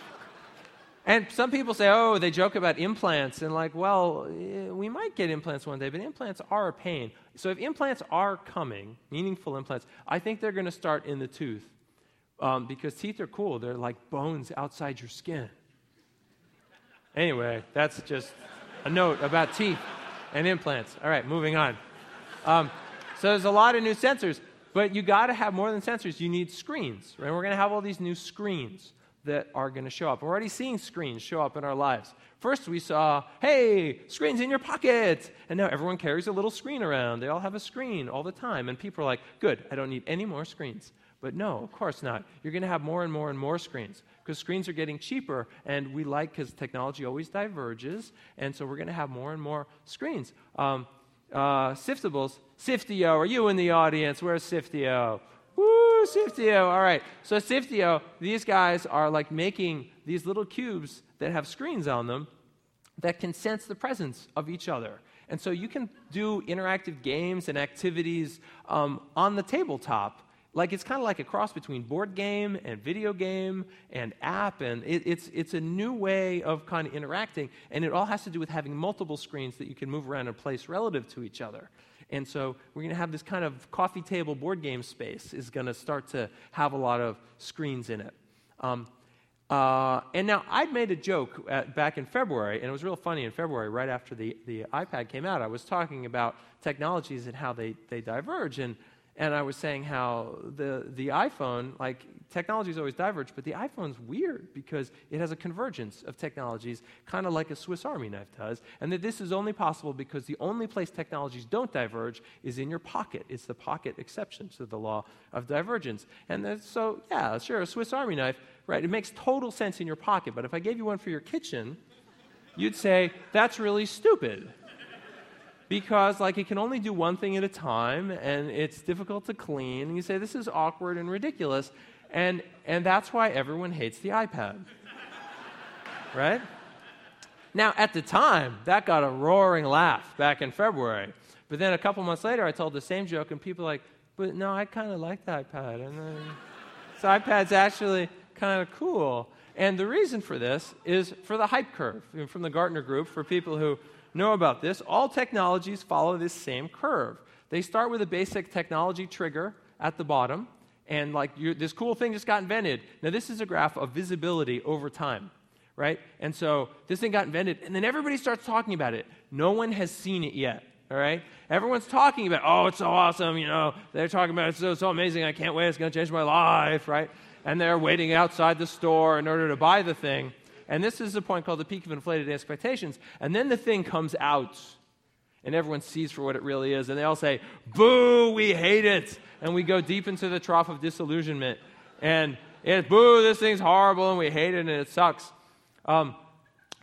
and some people say, oh, they joke about implants, and like, well, eh, we might get implants one day, but implants are a pain. So if implants are coming, meaningful implants, I think they're going to start in the tooth um, because teeth are cool. They're like bones outside your skin. Anyway, that's just a note about teeth and implants. All right, moving on. Um, so there's a lot of new sensors, but you got to have more than sensors. You need screens, right? We're going to have all these new screens that are going to show up. We're already seeing screens show up in our lives. First, we saw, hey, screens in your pocket. And now everyone carries a little screen around. They all have a screen all the time. And people are like, good, I don't need any more screens. But no, of course not. You're going to have more and more and more screens because screens are getting cheaper. And we like, because technology always diverges. And so we're going to have more and more screens. Um, uh, Siftables, Sifteo, are you in the audience? Where's Sifteo? Woo, Sifteo. All right. So, Sifteo, these guys are like making these little cubes that have screens on them that can sense the presence of each other. And so you can do interactive games and activities um, on the tabletop. Like it's kind of like a cross between board game and video game and app, and it, it's, it's a new way of kind of interacting, and it all has to do with having multiple screens that you can move around and place relative to each other. And so we're going to have this kind of coffee table board game space is going to start to have a lot of screens in it. Um, uh, and now I'd made a joke at, back in February, and it was real funny in February, right after the, the iPad came out. I was talking about technologies and how they, they diverge. And and I was saying how the, the iPhone, like technologies always diverge, but the iPhone's weird because it has a convergence of technologies, kind of like a Swiss Army knife does, and that this is only possible because the only place technologies don't diverge is in your pocket. It's the pocket exception to the law of divergence. And so, yeah, sure, a Swiss Army knife, right? It makes total sense in your pocket, but if I gave you one for your kitchen, you'd say, that's really stupid because like it can only do one thing at a time and it's difficult to clean. And you say this is awkward and ridiculous and and that's why everyone hates the ipad. Right? Now at the time that got a roaring laugh back in february. But then a couple months later i told the same joke and people like but no i kind of like the ipad and then, this ipad's actually kind of cool. And the reason for this is for the hype curve from the gartner group for people who know about this. All technologies follow this same curve. They start with a basic technology trigger at the bottom, and like this cool thing just got invented. Now, this is a graph of visibility over time, right? And so this thing got invented, and then everybody starts talking about it. No one has seen it yet. All right? Everyone's talking about, oh, it's so awesome, you know. They're talking about it's so, so amazing, I can't wait, it's going to change my life, right? And they're waiting outside the store in order to buy the thing. And this is a point called the peak of inflated expectations. And then the thing comes out, and everyone sees for what it really is. And they all say, Boo, we hate it. And we go deep into the trough of disillusionment. And it's, Boo, this thing's horrible, and we hate it, and it sucks. Um,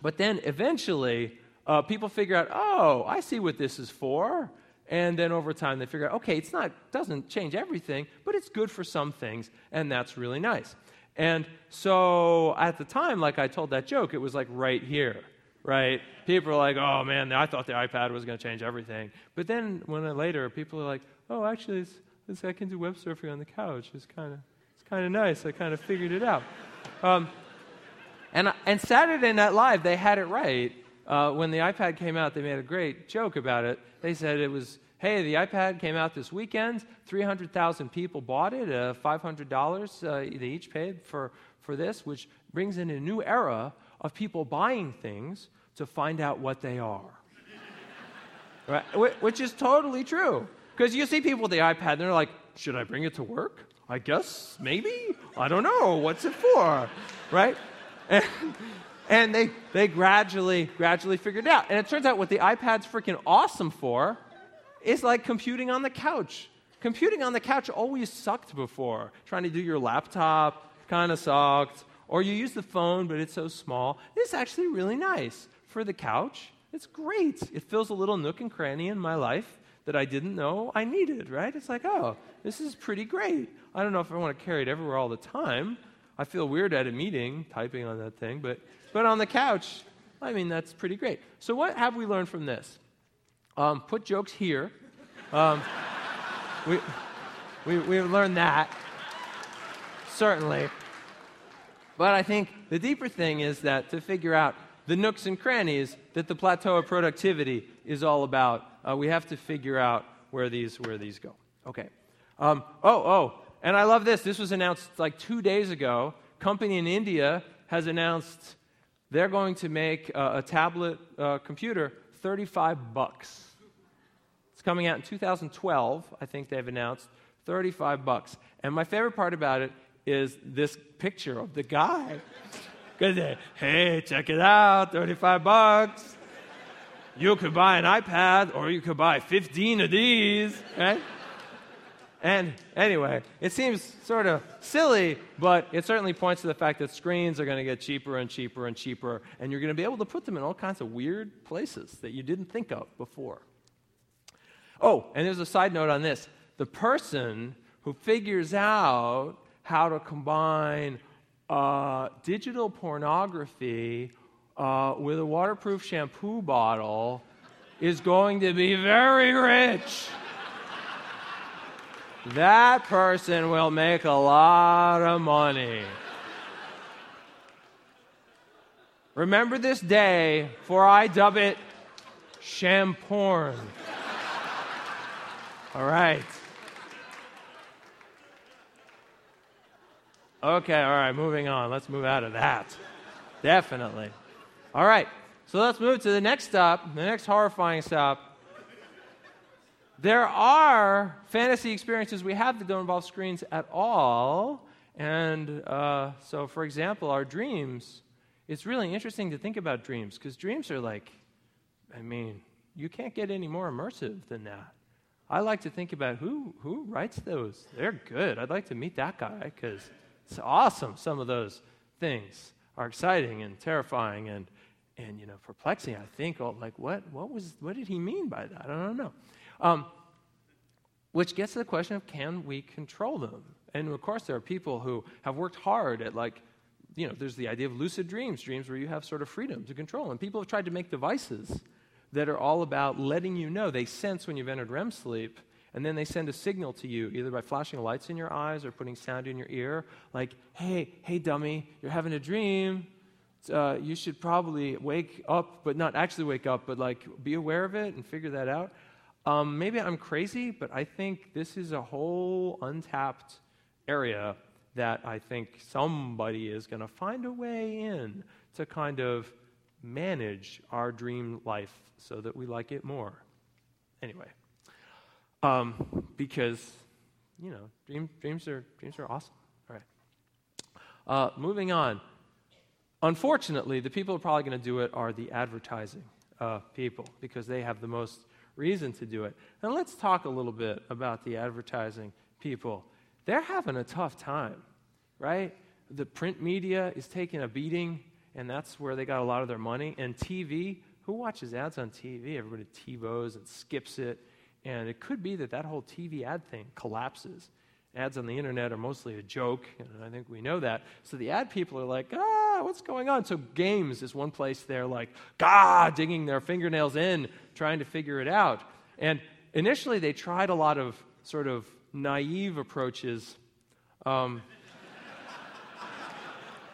but then eventually, uh, people figure out, oh, I see what this is for. And then over time, they figure out, okay, it's not doesn't change everything, but it's good for some things, and that's really nice. And so at the time, like I told that joke, it was like right here, right? People are like, oh man, I thought the iPad was going to change everything. But then when I, later, people are like, oh, actually, this, this guy can do web surfing on the couch. It's kind of it's kind of nice. I kind of figured it out. Um, and, and Saturday Night Live, they had it right. Uh, when the iPad came out, they made a great joke about it. They said it was hey, the iPad came out this weekend. 300,000 people bought it, uh, $500 uh, they each paid for, for this, which brings in a new era of people buying things to find out what they are. right? Which is totally true. Because you see people with the iPad and they're like, should I bring it to work? I guess, maybe. I don't know. What's it for? Right? And, and they, they gradually, gradually figured it out. And it turns out what the iPad's freaking awesome for is like computing on the couch. Computing on the couch always sucked before. Trying to do your laptop kind of sucked. Or you use the phone, but it's so small. It's actually really nice for the couch. It's great. It fills a little nook and cranny in my life that I didn't know I needed, right? It's like, oh, this is pretty great. I don't know if I want to carry it everywhere all the time. I feel weird at a meeting typing on that thing, but, but on the couch, I mean, that's pretty great. So, what have we learned from this? Um, put jokes here. Um, we, we, we've learned that, certainly. But I think the deeper thing is that to figure out the nooks and crannies that the plateau of productivity is all about, uh, we have to figure out where these, where these go. Okay. Um, oh, oh, and I love this. This was announced like two days ago. Company in India has announced they're going to make uh, a tablet uh, computer 35 bucks. It's coming out in 2012, I think they've announced. 35 bucks. And my favorite part about it is this picture of the guy. Because, hey, check it out, 35 bucks. You could buy an iPad or you could buy 15 of these, right? And anyway, it seems sort of silly, but it certainly points to the fact that screens are going to get cheaper and cheaper and cheaper, and you're going to be able to put them in all kinds of weird places that you didn't think of before. Oh, and there's a side note on this. The person who figures out how to combine uh, digital pornography uh, with a waterproof shampoo bottle is going to be very rich that person will make a lot of money. Remember this day, for I dub it Shamporn. All right. Okay, all right, moving on. Let's move out of that. Definitely. All right, so let's move to the next stop, the next horrifying stop there are fantasy experiences we have that don't involve screens at all. And uh, so, for example, our dreams, it's really interesting to think about dreams because dreams are like, I mean, you can't get any more immersive than that. I like to think about who, who writes those. They're good. I'd like to meet that guy because it's awesome. Some of those things are exciting and terrifying and, and you know, perplexing. I think, oh, like, what, what, was, what did he mean by that? I don't know. Um, which gets to the question of can we control them? And of course, there are people who have worked hard at, like, you know, there's the idea of lucid dreams, dreams where you have sort of freedom to control. And people have tried to make devices that are all about letting you know. They sense when you've entered REM sleep, and then they send a signal to you, either by flashing lights in your eyes or putting sound in your ear, like, hey, hey, dummy, you're having a dream. Uh, you should probably wake up, but not actually wake up, but like be aware of it and figure that out. Um, maybe I'm crazy, but I think this is a whole untapped area that I think somebody is going to find a way in to kind of manage our dream life so that we like it more. Anyway, um, because you know, dream, dreams are dreams are awesome. All right. Uh, moving on. Unfortunately, the people who are probably going to do it are the advertising uh, people because they have the most reason to do it. And let's talk a little bit about the advertising people. They're having a tough time, right? The print media is taking a beating, and that's where they got a lot of their money. And TV, who watches ads on TV? Everybody TiVos and skips it. And it could be that that whole TV ad thing collapses. Ads on the internet are mostly a joke, and I think we know that. So the ad people are like, ah, what's going on? So games is one place they're like, ah, digging their fingernails in, trying to figure it out. And initially they tried a lot of sort of naive approaches um,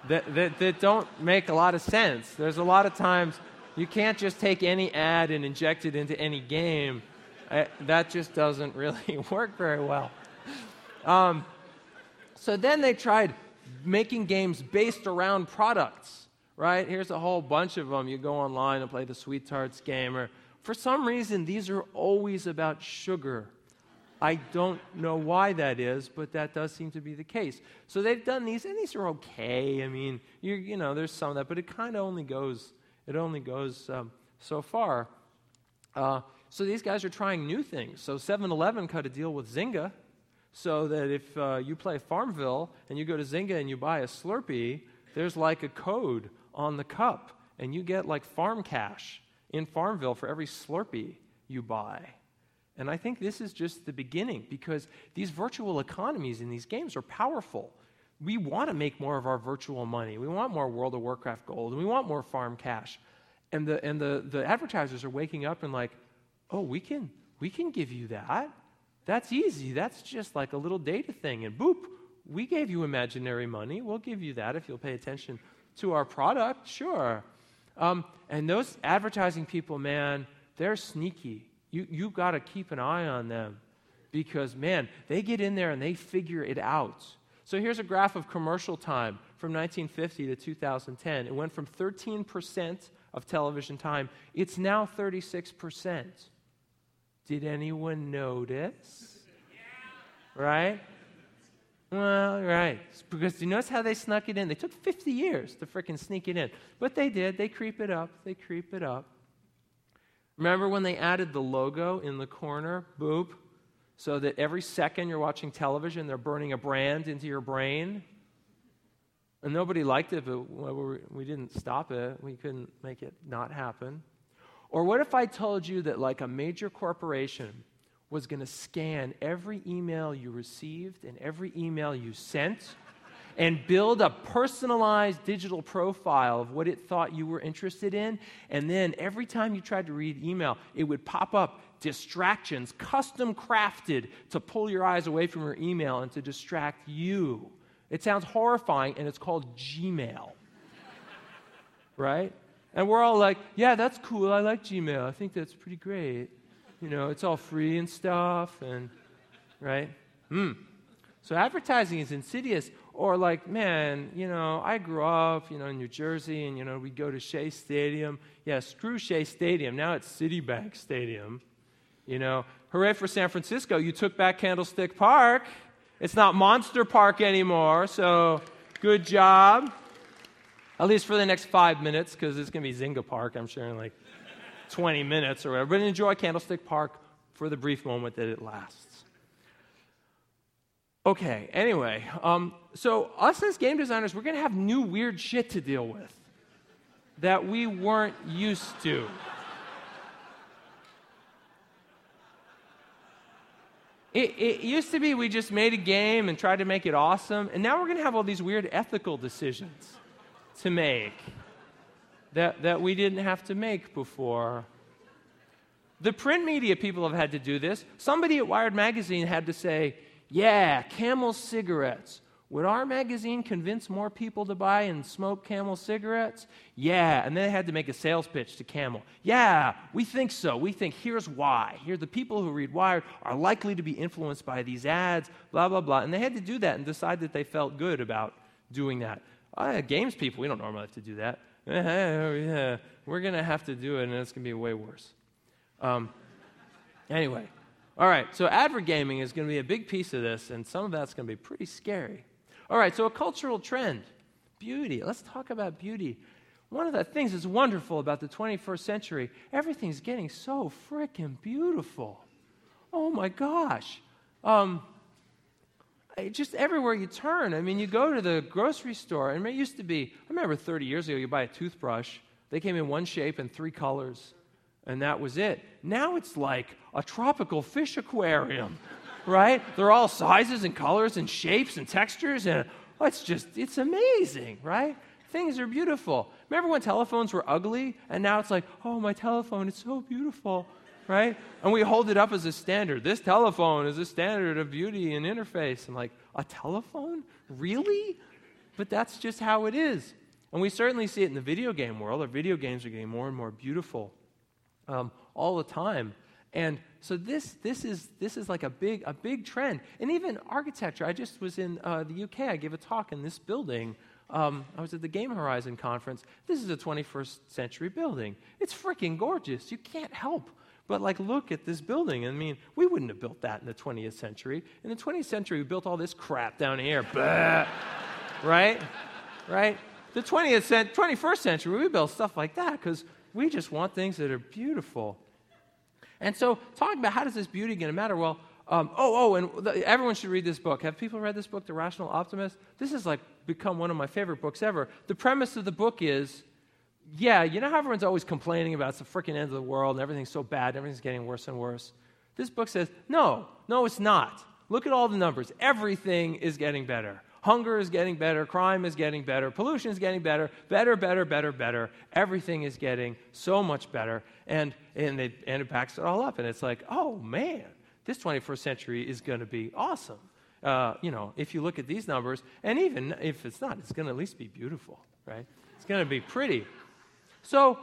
that, that, that don't make a lot of sense. There's a lot of times you can't just take any ad and inject it into any game. I, that just doesn't really work very well. Um, so then they tried making games based around products, right? Here's a whole bunch of them. You go online and play the Sweet Tarts game, or for some reason, these are always about sugar. I don't know why that is, but that does seem to be the case. So they've done these, and these are okay. I mean, you, you know, there's some of that, but it kind of only goes, it only goes um, so far. Uh, so these guys are trying new things. So 7-Eleven cut a deal with Zynga, so that if uh, you play Farmville and you go to Zynga and you buy a Slurpee, there's like a code on the cup, and you get like farm cash in Farmville for every Slurpee you buy. And I think this is just the beginning because these virtual economies in these games are powerful. We want to make more of our virtual money. We want more World of Warcraft gold, and we want more farm cash. And the, and the, the advertisers are waking up and like, oh, we can, we can give you that. That's easy. That's just like a little data thing. And boop, we gave you imaginary money. We'll give you that if you'll pay attention to our product. Sure. Um, and those advertising people, man, they're sneaky. You, you got to keep an eye on them because, man, they get in there and they figure it out. So here's a graph of commercial time from 1950 to 2010. It went from 13% of television time, it's now 36%. Did anyone notice? Right? Well, right. Because you notice how they snuck it in? They took 50 years to freaking sneak it in. But they did. They creep it up. They creep it up. Remember when they added the logo in the corner? Boop. So that every second you're watching television, they're burning a brand into your brain. And nobody liked it, but we didn't stop it. We couldn't make it not happen. Or what if I told you that, like a major corporation, was going to scan every email you received and every email you sent and build a personalized digital profile of what it thought you were interested in. And then every time you tried to read email, it would pop up distractions, custom crafted to pull your eyes away from your email and to distract you. It sounds horrifying, and it's called Gmail. right? And we're all like, yeah, that's cool. I like Gmail. I think that's pretty great. You know, it's all free and stuff, and right? Hmm. So advertising is insidious. Or like, man, you know, I grew up, you know, in New Jersey, and you know, we'd go to Shea Stadium. Yeah, screw Shea Stadium. Now it's Citibank Stadium. You know, hooray for San Francisco! You took back Candlestick Park. It's not Monster Park anymore. So, good job at least for the next five minutes, because it's going to be Zynga Park, I'm sure, in like 20 minutes or whatever. But enjoy Candlestick Park for the brief moment that it lasts. Okay, anyway, um, so us as game designers, we're going to have new weird shit to deal with that we weren't used to. It, it, used to be we just made a game and tried to make it awesome, and now we're going to have all these weird ethical decisions to make that, that we didn't have to make before. The print media people have had to do this. Somebody at Wired Magazine had to say, Yeah, Camel cigarettes. Would our magazine convince more people to buy and smoke Camel cigarettes? Yeah. And then they had to make a sales pitch to Camel. Yeah, we think so. We think here's why. Here, the people who read Wired are likely to be influenced by these ads, blah, blah, blah. And they had to do that and decide that they felt good about doing that. Uh, games people, we don't normally have to do that. yeah, we're going to have to do it, and it's going to be way worse. Um, anyway, all right, so advert gaming is going to be a big piece of this, and some of that's going to be pretty scary. All right, so a cultural trend beauty. Let's talk about beauty. One of the things that's wonderful about the 21st century, everything's getting so freaking beautiful. Oh my gosh. Um, just everywhere you turn. I mean, you go to the grocery store, and it used to be, I remember 30 years ago, you buy a toothbrush, they came in one shape and three colors, and that was it. Now it's like a tropical fish aquarium, right? They're all sizes and colors and shapes and textures, and oh, it's just, it's amazing, right? Things are beautiful. Remember when telephones were ugly, and now it's like, oh, my telephone, it's so beautiful right? And we hold it up as a standard. This telephone is a standard of beauty and interface. And like, a telephone? Really? But that's just how it is. And we certainly see it in the video game world. Our video games are getting more and more beautiful um, all the time. And so this, this, is, this is like a big, a big trend. And even architecture. I just was in uh, the UK. I gave a talk in this building. Um, I was at the Game Horizon conference. This is a 21st century building. It's freaking gorgeous. You can't help but, like, look at this building. I mean, we wouldn't have built that in the 20th century. In the 20th century, we built all this crap down here. right? Right? The 20th cent- 21st century, we built stuff like that because we just want things that are beautiful. And so, talking about how does this beauty going to matter? Well, um, oh, oh, and the, everyone should read this book. Have people read this book, The Rational Optimist? This has like become one of my favorite books ever. The premise of the book is yeah, you know how everyone's always complaining about it's the freaking end of the world and everything's so bad, and everything's getting worse and worse? This book says, no, no, it's not. Look at all the numbers. Everything is getting better. Hunger is getting better. Crime is getting better. Pollution is getting better. Better, better, better, better. Everything is getting so much better. And, and, it, and it backs it all up. And it's like, oh, man, this 21st century is going to be awesome. Uh, you know, if you look at these numbers, and even if it's not, it's going to at least be beautiful, right? It's going to be pretty. So,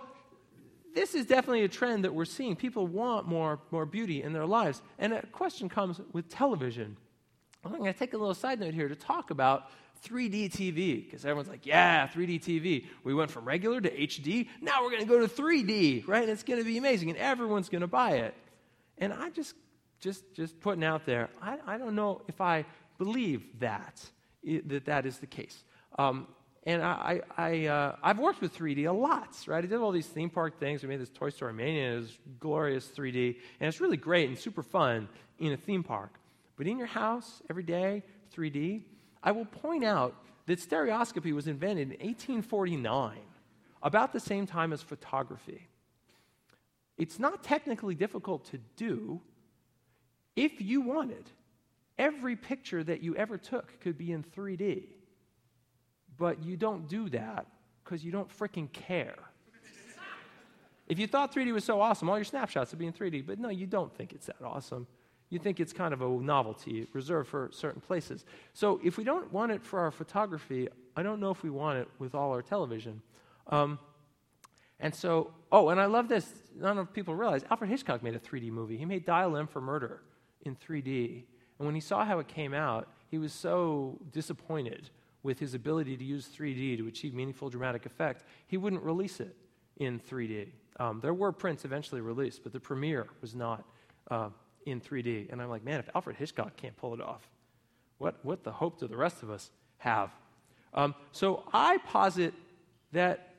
this is definitely a trend that we're seeing. People want more, more beauty in their lives. And a question comes with television. I'm going to take a little side note here to talk about 3D TV, because everyone's like, yeah, 3D TV. We went from regular to HD. Now we're going to go to 3D, right? And it's going to be amazing, and everyone's going to buy it. And I just, just, just putting out there, I, I don't know if I believe that, that that is the case. Um, and I, I, uh, I've worked with 3D a lot, right? I did all these theme park things. We made this Toy Story Mania. It was glorious 3D. And it's really great and super fun in a theme park. But in your house, every day, 3D, I will point out that stereoscopy was invented in 1849, about the same time as photography. It's not technically difficult to do if you wanted. Every picture that you ever took could be in 3D. But you don't do that because you don't freaking care. if you thought 3D was so awesome, all your snapshots would be in 3D. But no, you don't think it's that awesome. You think it's kind of a novelty reserved for certain places. So if we don't want it for our photography, I don't know if we want it with all our television. Um, and so, oh, and I love this. None of people realize Alfred Hitchcock made a 3D movie. He made Dial M for Murder in 3D. And when he saw how it came out, he was so disappointed with his ability to use 3D to achieve meaningful dramatic effect, he wouldn't release it in 3D. Um, there were prints eventually released, but the premiere was not uh, in 3D. And I'm like, man, if Alfred Hitchcock can't pull it off, what, what the hope do the rest of us have? Um, so I posit that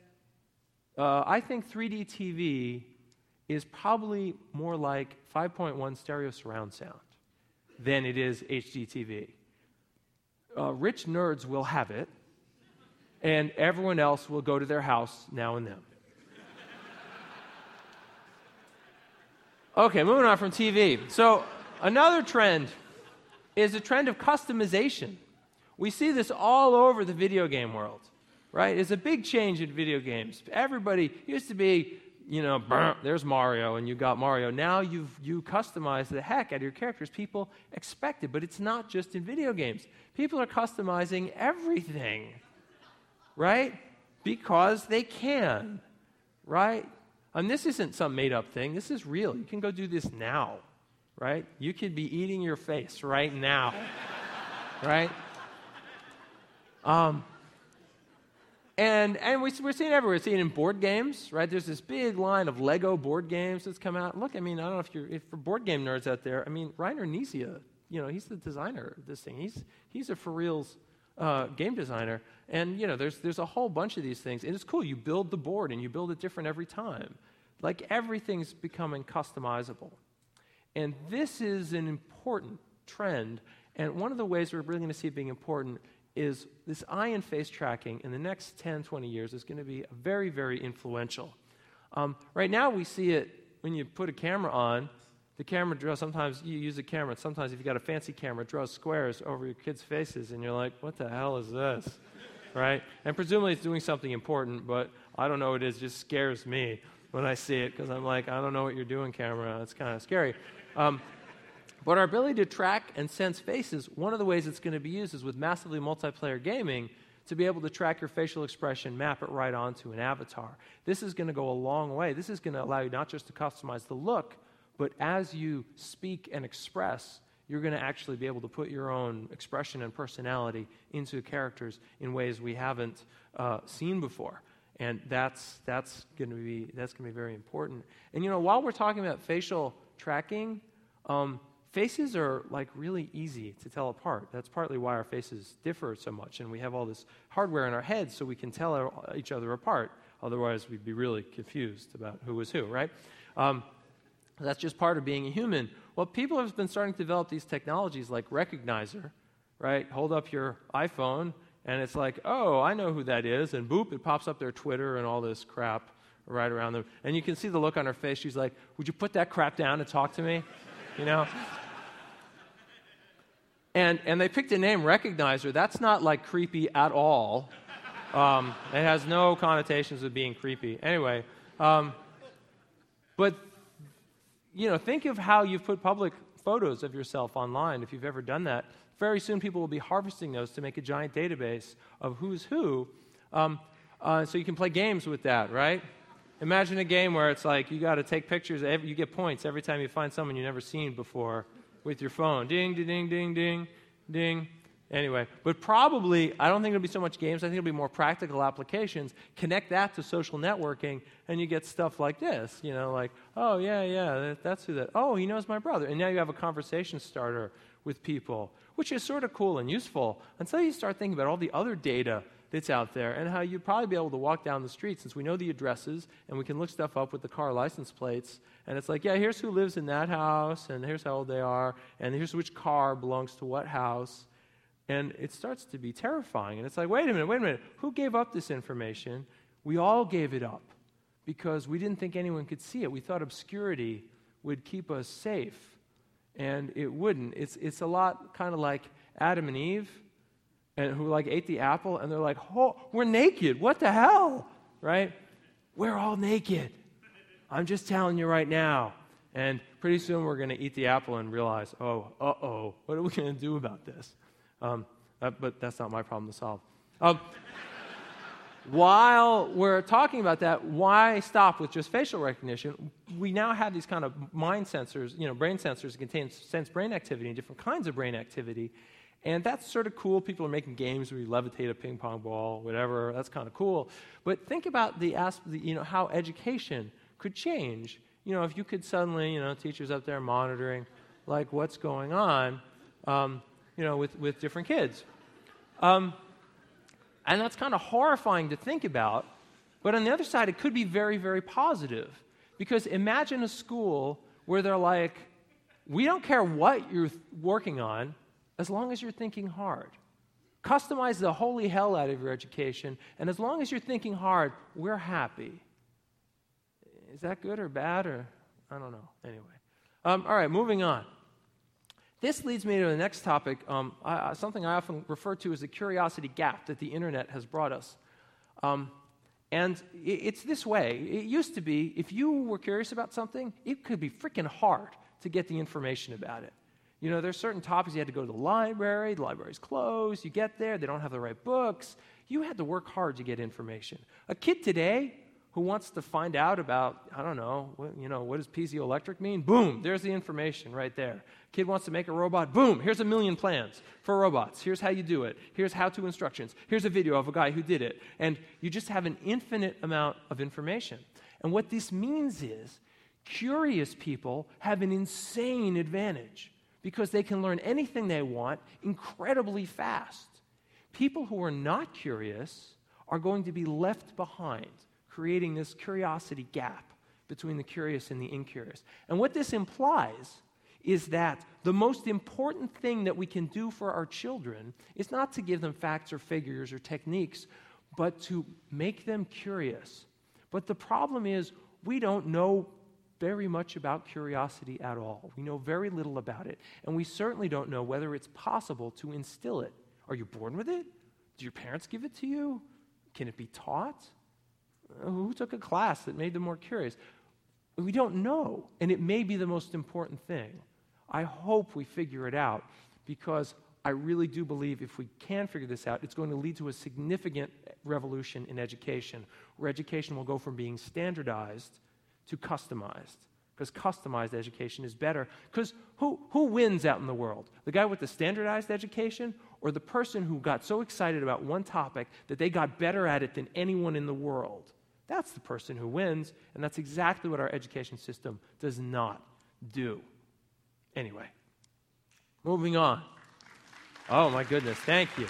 uh, I think 3D TV is probably more like 5.1 stereo surround sound than it is HD TV uh, rich nerds will have it, and everyone else will go to their house now and then. Okay, moving on from TV. So, another trend is a trend of customization. We see this all over the video game world, right? It's a big change in video games. Everybody used to be you know, there's Mario, and you got Mario. Now you've you customize the heck out of your characters. People expect it, but it's not just in video games. People are customizing everything, right? Because they can, right? And this isn't some made up thing. This is real. You can go do this now, right? You could be eating your face right now, right? Um, and, and we, are seeing everywhere. We're seeing in board games, right? There's this big line of Lego board games that's come out. Look, I mean, I don't know if you're, if for board game nerds out there, I mean, Reiner Knizia, you know, he's the designer of this thing. He's, he's a for reals uh, game designer. And, you know, there's, there's a whole bunch of these things. And it's cool. You build the board and you build it different every time. Like everything's becoming customizable. And this is an important trend. And one of the ways we're really going to see it being important is this eye and face tracking in the next 10, 20 years is going to be very, very influential. Um, right now, we see it when you put a camera on. The camera draws, sometimes you use a camera, sometimes if you've got a fancy camera, draws squares over your kids' faces, and you're like, what the hell is this? Right? And presumably it's doing something important, but I don't know what it is, it just scares me when I see it, because I'm like, I don't know what you're doing, camera. It's kind of scary. Um, but our ability to track and sense faces, one of the ways it's going to be used is with massively multiplayer gaming to be able to track your facial expression, map it right onto an avatar. This is going to go a long way. This is going to allow you not just to customize the look, but as you speak and express, you're going to actually be able to put your own expression and personality into characters in ways we haven't uh, seen before. And that's, that's going to be that's going to be very important. And you know, while we're talking about facial tracking, um, faces are like really easy to tell apart. That's partly why our faces differ so much, and we have all this hardware in our heads so we can tell our, each other apart. Otherwise, we'd be really confused about who was who, right? Um, that's just part of being a human. Well, people have been starting to develop these technologies like Recognizer, right? Hold up your iPhone, and it's like, oh, I know who that is, and boop, it pops up their Twitter and all this crap right around them. And you can see the look on her face. She's like, would you put that crap down and talk to me? You know? And, and they picked a name, Recognizer. That's not like creepy at all. Um, it has no connotations of being creepy. Anyway, um, but you know, think of how you've put public photos of yourself online. If you've ever done that, very soon people will be harvesting those to make a giant database of who's who. Um, uh, so you can play games with that, right? Imagine a game where it's like you got to take pictures. Every, you get points every time you find someone you've never seen before with your phone. Ding, ding, ding, ding, ding. Anyway, but probably, I don't think it'll be so much games. I think it'll be more practical applications. Connect that to social networking, and you get stuff like this. You know, like, oh, yeah, yeah, that, that's who that. Oh, he knows my brother. And now you have a conversation starter with people, which is sort of cool and useful until you start thinking about all the other data that's out there and how you'd probably be able to walk down the street since we know the addresses and we can look stuff up with the car license plates. And it's like, yeah, here's who lives in that house, and here's how old they are, and here's which car belongs to what house and it starts to be terrifying. And it's like, wait a minute, wait a minute. Who gave up this information? We all gave it up because we didn't think anyone could see it. We thought obscurity would keep us safe, and it wouldn't. It's, it's a lot kind of like Adam and Eve, and who like ate the apple, and they're like, oh, we're naked. What the hell? Right? We're all naked. I'm just telling you right now. And pretty soon we're going to eat the apple and realize, oh, uh oh, what are we going to do about this? Um, uh, but that's not my problem to solve. Um, while we're talking about that, why stop with just facial recognition? We now have these kind of mind sensors, you know, brain sensors that contain sense brain activity and different kinds of brain activity. And that's sort of cool. People are making games where you levitate a ping pong ball, whatever. That's kind of cool. But think about the, you know, how education could change. You know, if you could suddenly, you know, teachers up there monitoring, like what's going on. Um, you know, with, with different kids. Um, and that's kind of horrifying to think about. But on the other side, it could be very, very positive. Because imagine a school where they're like, we don't care what you're working on as long as you're thinking hard. Customize the holy hell out of your education, and as long as you're thinking hard, we're happy. Is that good or bad, or I don't know. Anyway. Um, all right, moving on. This leads me to the next topic, um, I, something I often refer to as the curiosity gap that the internet has brought us. Um, and it, it's this way. It used to be, if you were curious about something, it could be freaking hard to get the information about it. You know, there's certain topics you had to go to the library, the library's closed, you get there, they don't have the right books. You had to work hard to get information. A kid today who wants to find out about, I don't know, what, you know, what does piezoelectric mean? Boom, there's the information right there. Kid wants to make a robot. Boom, here's a million plans for robots. Here's how you do it. Here's how to instructions. Here's a video of a guy who did it. And you just have an infinite amount of information. And what this means is curious people have an insane advantage because they can learn anything they want incredibly fast. People who are not curious are going to be left behind creating this curiosity gap between the curious and the incurious. And what this implies is that the most important thing that we can do for our children is not to give them facts or figures or techniques, but to make them curious. But the problem is, we don't know very much about curiosity at all. We know very little about it, and we certainly don't know whether it's possible to instill it. Are you born with it? Do your parents give it to you? Can it be taught? Who took a class that made them more curious? We don't know, and it may be the most important thing. I hope we figure it out because I really do believe if we can figure this out, it's going to lead to a significant revolution in education, where education will go from being standardized to customized. Because customized education is better. Because who, who wins out in the world? The guy with the standardized education or the person who got so excited about one topic that they got better at it than anyone in the world? That's the person who wins, and that's exactly what our education system does not do. Anyway, moving on. Oh my goodness, thank you.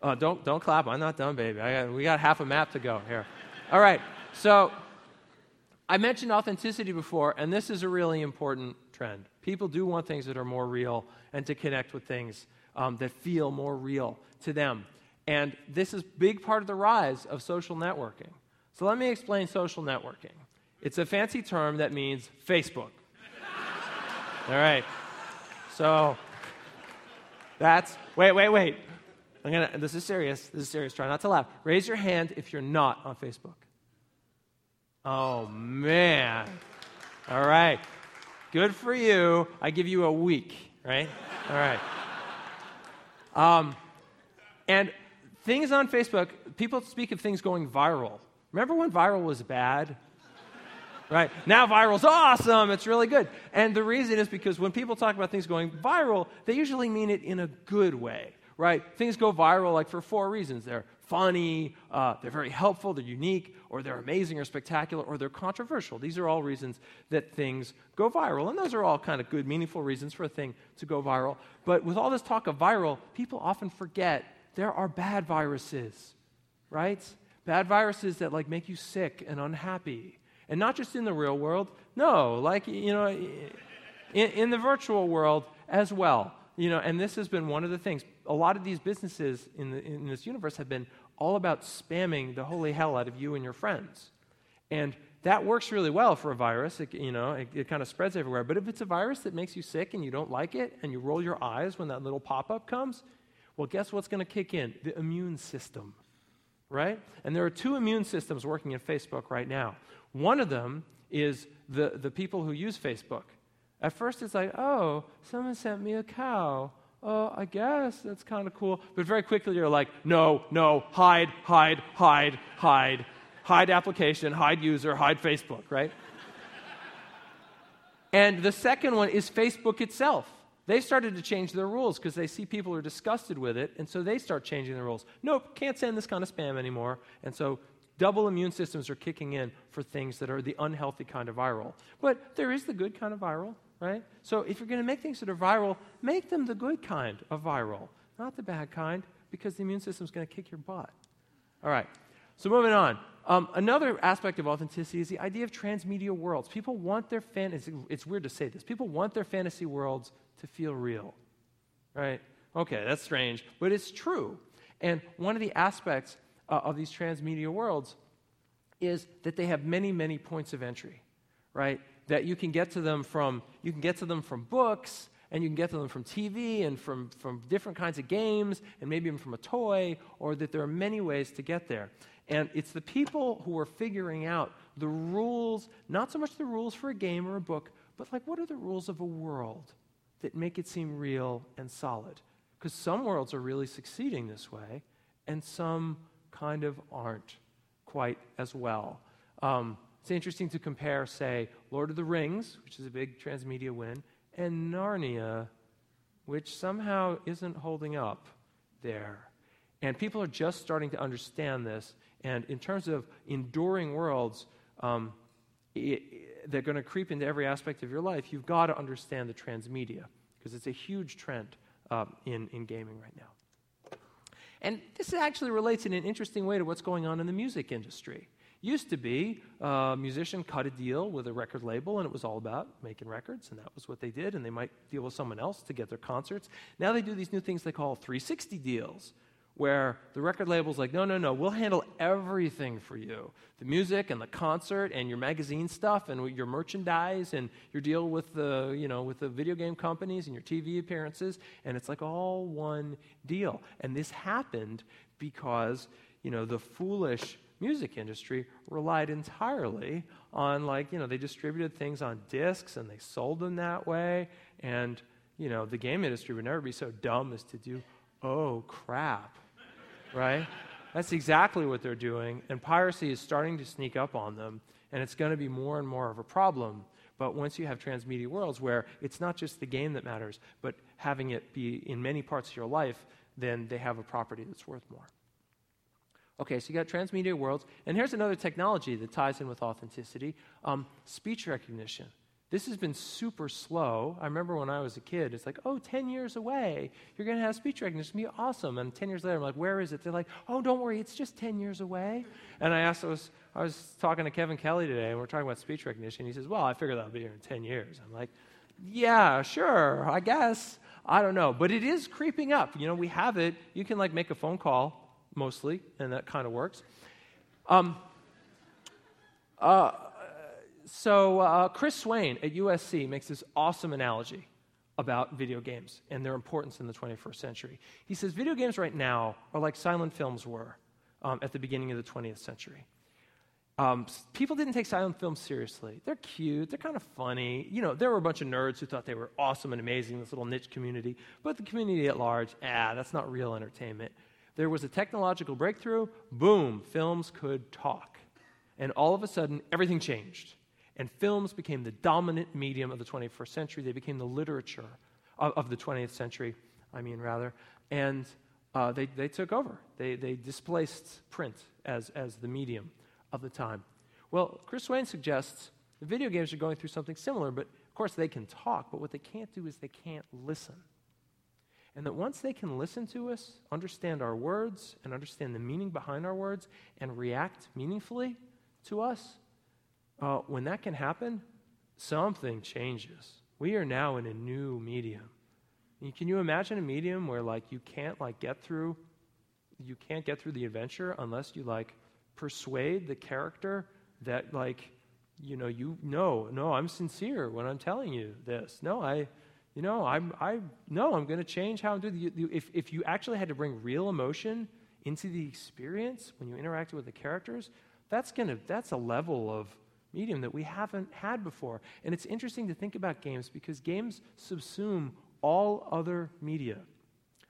Oh, don't don't clap. I'm not done, baby. Got, we got half a map to go here. All right. So I mentioned authenticity before, and this is a really important trend. People do want things that are more real and to connect with things um, that feel more real to them. And this is big part of the rise of social networking. So let me explain social networking. It's a fancy term that means Facebook. All right. So that's wait, wait, wait. I'm gonna this is serious. This is serious. Try not to laugh. Raise your hand if you're not on Facebook. Oh man. All right. Good for you. I give you a week, right? All right. Um, and things on Facebook, people speak of things going viral. Remember when viral was bad? right? Now viral's awesome. It's really good. And the reason is because when people talk about things going viral, they usually mean it in a good way, right? Things go viral like for four reasons. They're funny, uh, they're very helpful, they're unique, or they're amazing or spectacular, or they're controversial. These are all reasons that things go viral. And those are all kind of good, meaningful reasons for a thing to go viral. But with all this talk of viral, people often forget there are bad viruses, right? Bad viruses that like make you sick and unhappy. And not just in the real world, no, like, you know, in, in the virtual world as well. You know, and this has been one of the things. A lot of these businesses in, the, in this universe have been all about spamming the holy hell out of you and your friends. And that works really well for a virus. It, you know, it, it kind of spreads everywhere. But if it's a virus that makes you sick and you don't like it and you roll your eyes when that little pop up comes, well, guess what's going to kick in? The immune system, right? And there are two immune systems working in Facebook right now. One of them is the, the people who use Facebook. At first, it's like, oh, someone sent me a cow. Oh, I guess that's kind of cool. But very quickly, you're like, no, no, hide, hide, hide, hide, hide application, hide user, hide Facebook, right? and the second one is Facebook itself. They started to change their rules because they see people are disgusted with it, and so they start changing the rules. Nope, can't send this kind of spam anymore. And so double immune systems are kicking in for things that are the unhealthy kind of viral. But there is the good kind of viral right? So if you're going to make things that are viral, make them the good kind of viral, not the bad kind, because the immune system is going to kick your butt. All right. So moving on. Um, another aspect of authenticity is the idea of transmedia worlds. People want their fantasy. It's weird to say this. People want their fantasy worlds to feel real, right? Okay, that's strange, but it's true. And one of the aspects uh, of these transmedia worlds is that they have many, many points of entry, right? that you can get to them from you can get to them from books and you can get to them from TV and from, from different kinds of games and maybe even from a toy, or that there are many ways to get there. And it's the people who are figuring out the rules, not so much the rules for a game or a book, but like what are the rules of a world that make it seem real and solid? Because some worlds are really succeeding this way, and some kind of aren't quite as well. Um, it's interesting to compare, say, Lord of the Rings, which is a big transmedia win, and Narnia, which somehow isn't holding up there. And people are just starting to understand this. And in terms of enduring worlds um, it, they're going to creep into every aspect of your life, you've got to understand the transmedia because it's a huge trend um, in, in gaming right now. And this actually relates in an interesting way to what's going on in the music industry. Used to be a musician cut a deal with a record label, and it was all about making records, and that was what they did, and they might deal with someone else to get their concerts. Now they do these new things they call 360 deals, where the record label's like, no, no, no, we'll handle everything for you the music and the concert and your magazine stuff and your merchandise and your deal with the, you know, with the video game companies and your TV appearances. And it's like all one deal. And this happened because, you know, the foolish music industry relied entirely on like you know they distributed things on discs and they sold them that way and you know the game industry would never be so dumb as to do oh crap right that's exactly what they're doing and piracy is starting to sneak up on them and it's going to be more and more of a problem but once you have transmedia worlds where it's not just the game that matters but having it be in many parts of your life then they have a property that's worth more Okay, so you got transmedia worlds. And here's another technology that ties in with authenticity um, speech recognition. This has been super slow. I remember when I was a kid, it's like, oh, 10 years away, you're going to have speech recognition. It's going to be awesome. And 10 years later, I'm like, where is it? They're like, oh, don't worry, it's just 10 years away. And I asked, I was, I was talking to Kevin Kelly today, and we're talking about speech recognition. He says, well, I figure that'll be here in 10 years. I'm like, yeah, sure, I guess. I don't know. But it is creeping up. You know, we have it. You can like make a phone call mostly, and that kind of works. Um, uh, so, uh, Chris Swain at USC makes this awesome analogy about video games and their importance in the 21st century. He says video games right now are like silent films were um, at the beginning of the 20th century. Um, people didn't take silent films seriously. They're cute, they're kind of funny. You know, there were a bunch of nerds who thought they were awesome and amazing, this little niche community. But the community at large, ah, that's not real entertainment there was a technological breakthrough, boom, films could talk. And all of a sudden, everything changed. And films became the dominant medium of the 21st century. They became the literature of, of the 20th century, I mean, rather. And uh, they, they took over. They, they displaced print as, as the medium of the time. Well, Chris Swain suggests the video games are going through something similar, but of course they can talk, but what they can't do is they can't listen. And that once they can listen to us, understand our words, and understand the meaning behind our words, and react meaningfully to us, uh, when that can happen, something changes. We are now in a new medium. Can you imagine a medium where like you can't like get through you can't get through the adventure unless you like persuade the character that like you know you no no I'm sincere when I'm telling you this. No, I you know I'm I no I'm going to change how I'm doing the, if if you actually had to bring real emotion into the experience when you interacted with the characters, that's going to that's a level of medium that we haven't had before. And it's interesting to think about games because games subsume all other media.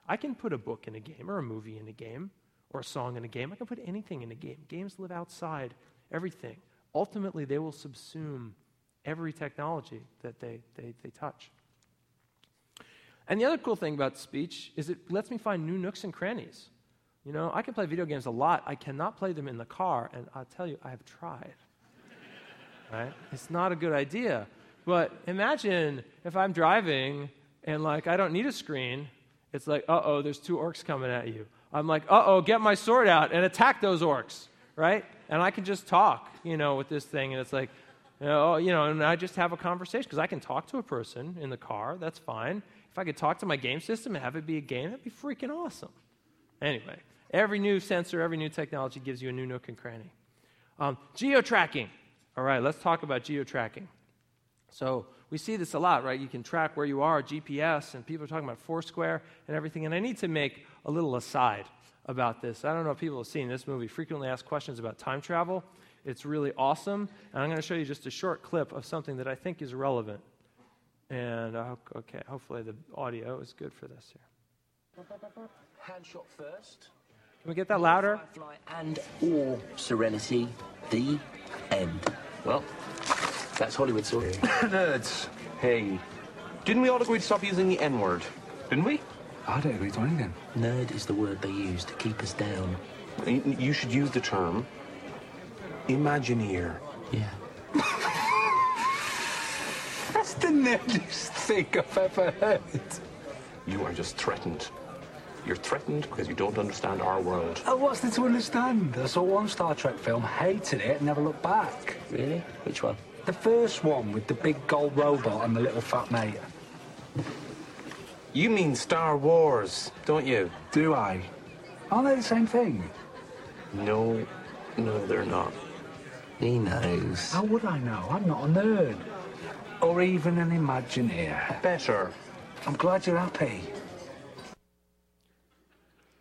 I can put a book in a game or a movie in a game or a song in a game. I can put anything in a game. Games live outside everything. Ultimately, they will subsume every technology that they, they, they touch. And the other cool thing about speech is it lets me find new nooks and crannies. You know, I can play video games a lot. I cannot play them in the car, and I'll tell you, I have tried. Right? It's not a good idea. But imagine if I'm driving and like I don't need a screen. It's like, uh oh, there's two orcs coming at you. I'm like, uh oh, get my sword out and attack those orcs, right? And I can just talk, you know, with this thing, and it's like, you know, you know and I just have a conversation because I can talk to a person in the car. That's fine. If I could talk to my game system and have it be a game, that'd be freaking awesome. Anyway, every new sensor, every new technology gives you a new nook and cranny. Um, geo tracking. All right, let's talk about geo tracking. So we see this a lot, right? You can track where you are, GPS, and people are talking about Foursquare and everything. And I need to make a little aside about this. I don't know if people have seen this movie, frequently asked questions about time travel. It's really awesome. And I'm going to show you just a short clip of something that I think is relevant. And, uh, okay, hopefully the audio is good for this here. Han shot first. Can we get that louder? And or Serenity, the end. Well, that's Hollywood story. Nerds. Hey. Didn't we all agree to stop using the N word? Didn't we? I don't agree to anything. Nerd is the word they use to keep us down. You should use the term Imagineer. Yeah. That's the nerdiest thing I've ever heard. You are just threatened. You're threatened because you don't understand our world. Oh, what's there to understand? I saw one Star Trek film, hated it, and never looked back. Really? Which one? The first one with the big gold robot and the little fat mate. You mean Star Wars, don't you? Do I? Aren't they the same thing? No, no, they're not. He knows. How would I know? I'm not a nerd. Or even an Imagineer. Better. I'm glad you're happy.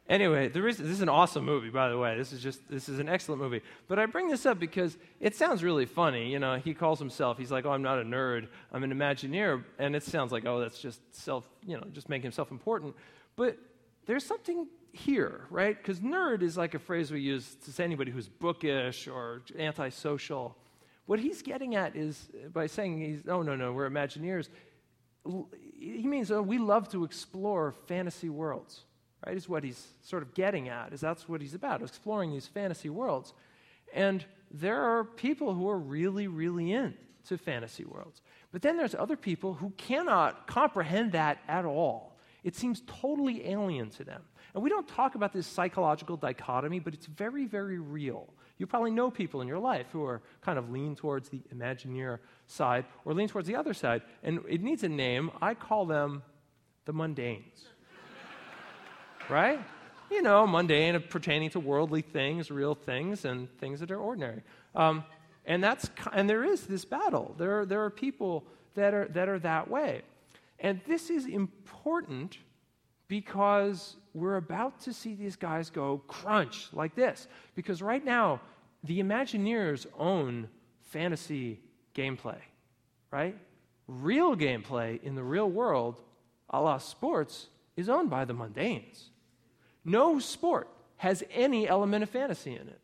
Anyway, this is an awesome movie, by the way. This is just this is an excellent movie. But I bring this up because it sounds really funny. You know, he calls himself. He's like, "Oh, I'm not a nerd. I'm an Imagineer," and it sounds like, "Oh, that's just self. You know, just making himself important." But there's something here, right? Because nerd is like a phrase we use to say anybody who's bookish or antisocial. What he's getting at is by saying he's, "Oh, no, no, we're Imagineers." He means oh, we love to explore fantasy worlds right, is what he's sort of getting at, is that's what he's about, exploring these fantasy worlds. And there are people who are really, really into fantasy worlds. But then there's other people who cannot comprehend that at all. It seems totally alien to them. And we don't talk about this psychological dichotomy, but it's very, very real. You probably know people in your life who are kind of lean towards the Imagineer side or lean towards the other side. And it needs a name. I call them the mundanes right? You know, mundane, pertaining to worldly things, real things, and things that are ordinary. Um, and that's and there is this battle. There are, there are people that are that are that way, and this is important because we're about to see these guys go crunch like this. Because right now, the Imagineers own fantasy gameplay, right? Real gameplay in the real world, a la sports, is owned by the mundanes. No sport has any element of fantasy in it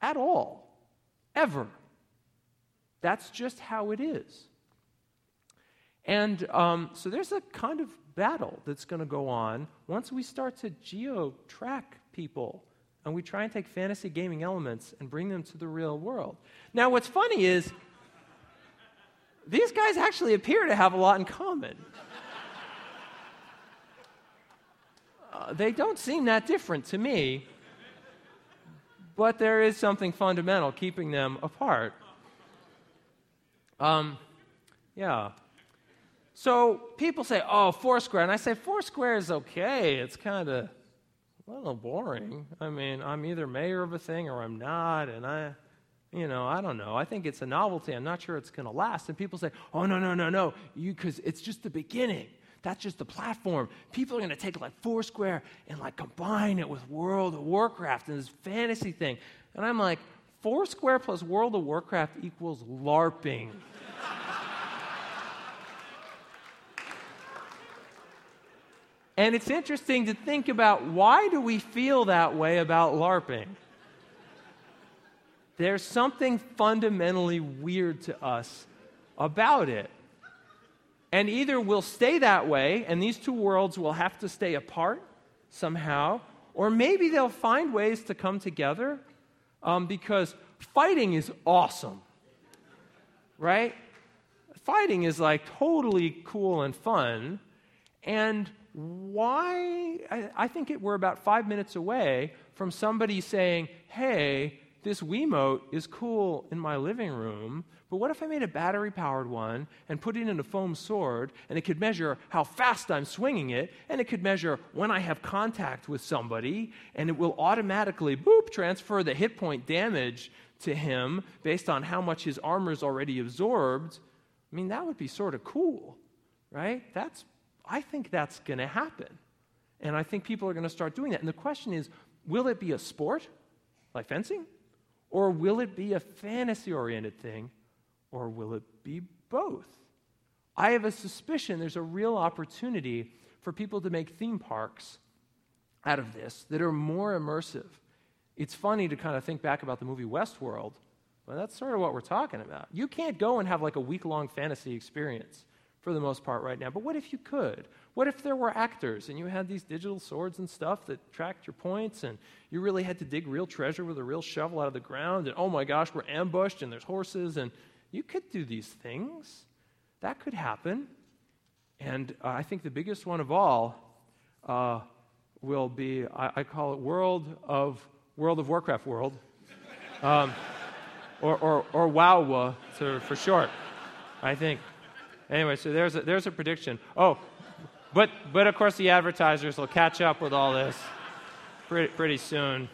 at all, ever. That's just how it is. And um, so there's a kind of battle that's going to go on once we start to geo track people and we try and take fantasy gaming elements and bring them to the real world. Now, what's funny is these guys actually appear to have a lot in common. Uh, they don't seem that different to me, but there is something fundamental keeping them apart. Um, yeah. So people say, oh, Foursquare. And I say, Foursquare is okay. It's kind of a little boring. I mean, I'm either mayor of a thing or I'm not. And I, you know, I don't know. I think it's a novelty. I'm not sure it's going to last. And people say, oh, no, no, no, no, because it's just the beginning. That's just the platform. People are going to take like Foursquare and like combine it with World of Warcraft and this fantasy thing. And I'm like, Foursquare plus World of Warcraft equals LARPing. and it's interesting to think about why do we feel that way about LARPing? There's something fundamentally weird to us about it. And either we'll stay that way, and these two worlds will have to stay apart somehow, or maybe they'll find ways to come together um, because fighting is awesome, right? Fighting is like totally cool and fun. And why? I, I think it, we're about five minutes away from somebody saying, hey, this Wiimote is cool in my living room, but what if I made a battery powered one and put it in a foam sword and it could measure how fast I'm swinging it and it could measure when I have contact with somebody and it will automatically, boop, transfer the hit point damage to him based on how much his armor is already absorbed? I mean, that would be sort of cool, right? That's, I think that's going to happen. And I think people are going to start doing that. And the question is will it be a sport like fencing? Or will it be a fantasy oriented thing? Or will it be both? I have a suspicion there's a real opportunity for people to make theme parks out of this that are more immersive. It's funny to kind of think back about the movie Westworld, but that's sort of what we're talking about. You can't go and have like a week long fantasy experience for the most part right now, but what if you could? What if there were actors and you had these digital swords and stuff that tracked your points and you really had to dig real treasure with a real shovel out of the ground and oh my gosh, we're ambushed and there's horses and you could do these things. That could happen. And uh, I think the biggest one of all uh, will be I, I, call it World of World of Warcraft World, um, or, or, or WoW for short. I think. Anyway, so there's a, there's a prediction. Oh, but, but of course, the advertisers will catch up with all this pretty, pretty soon.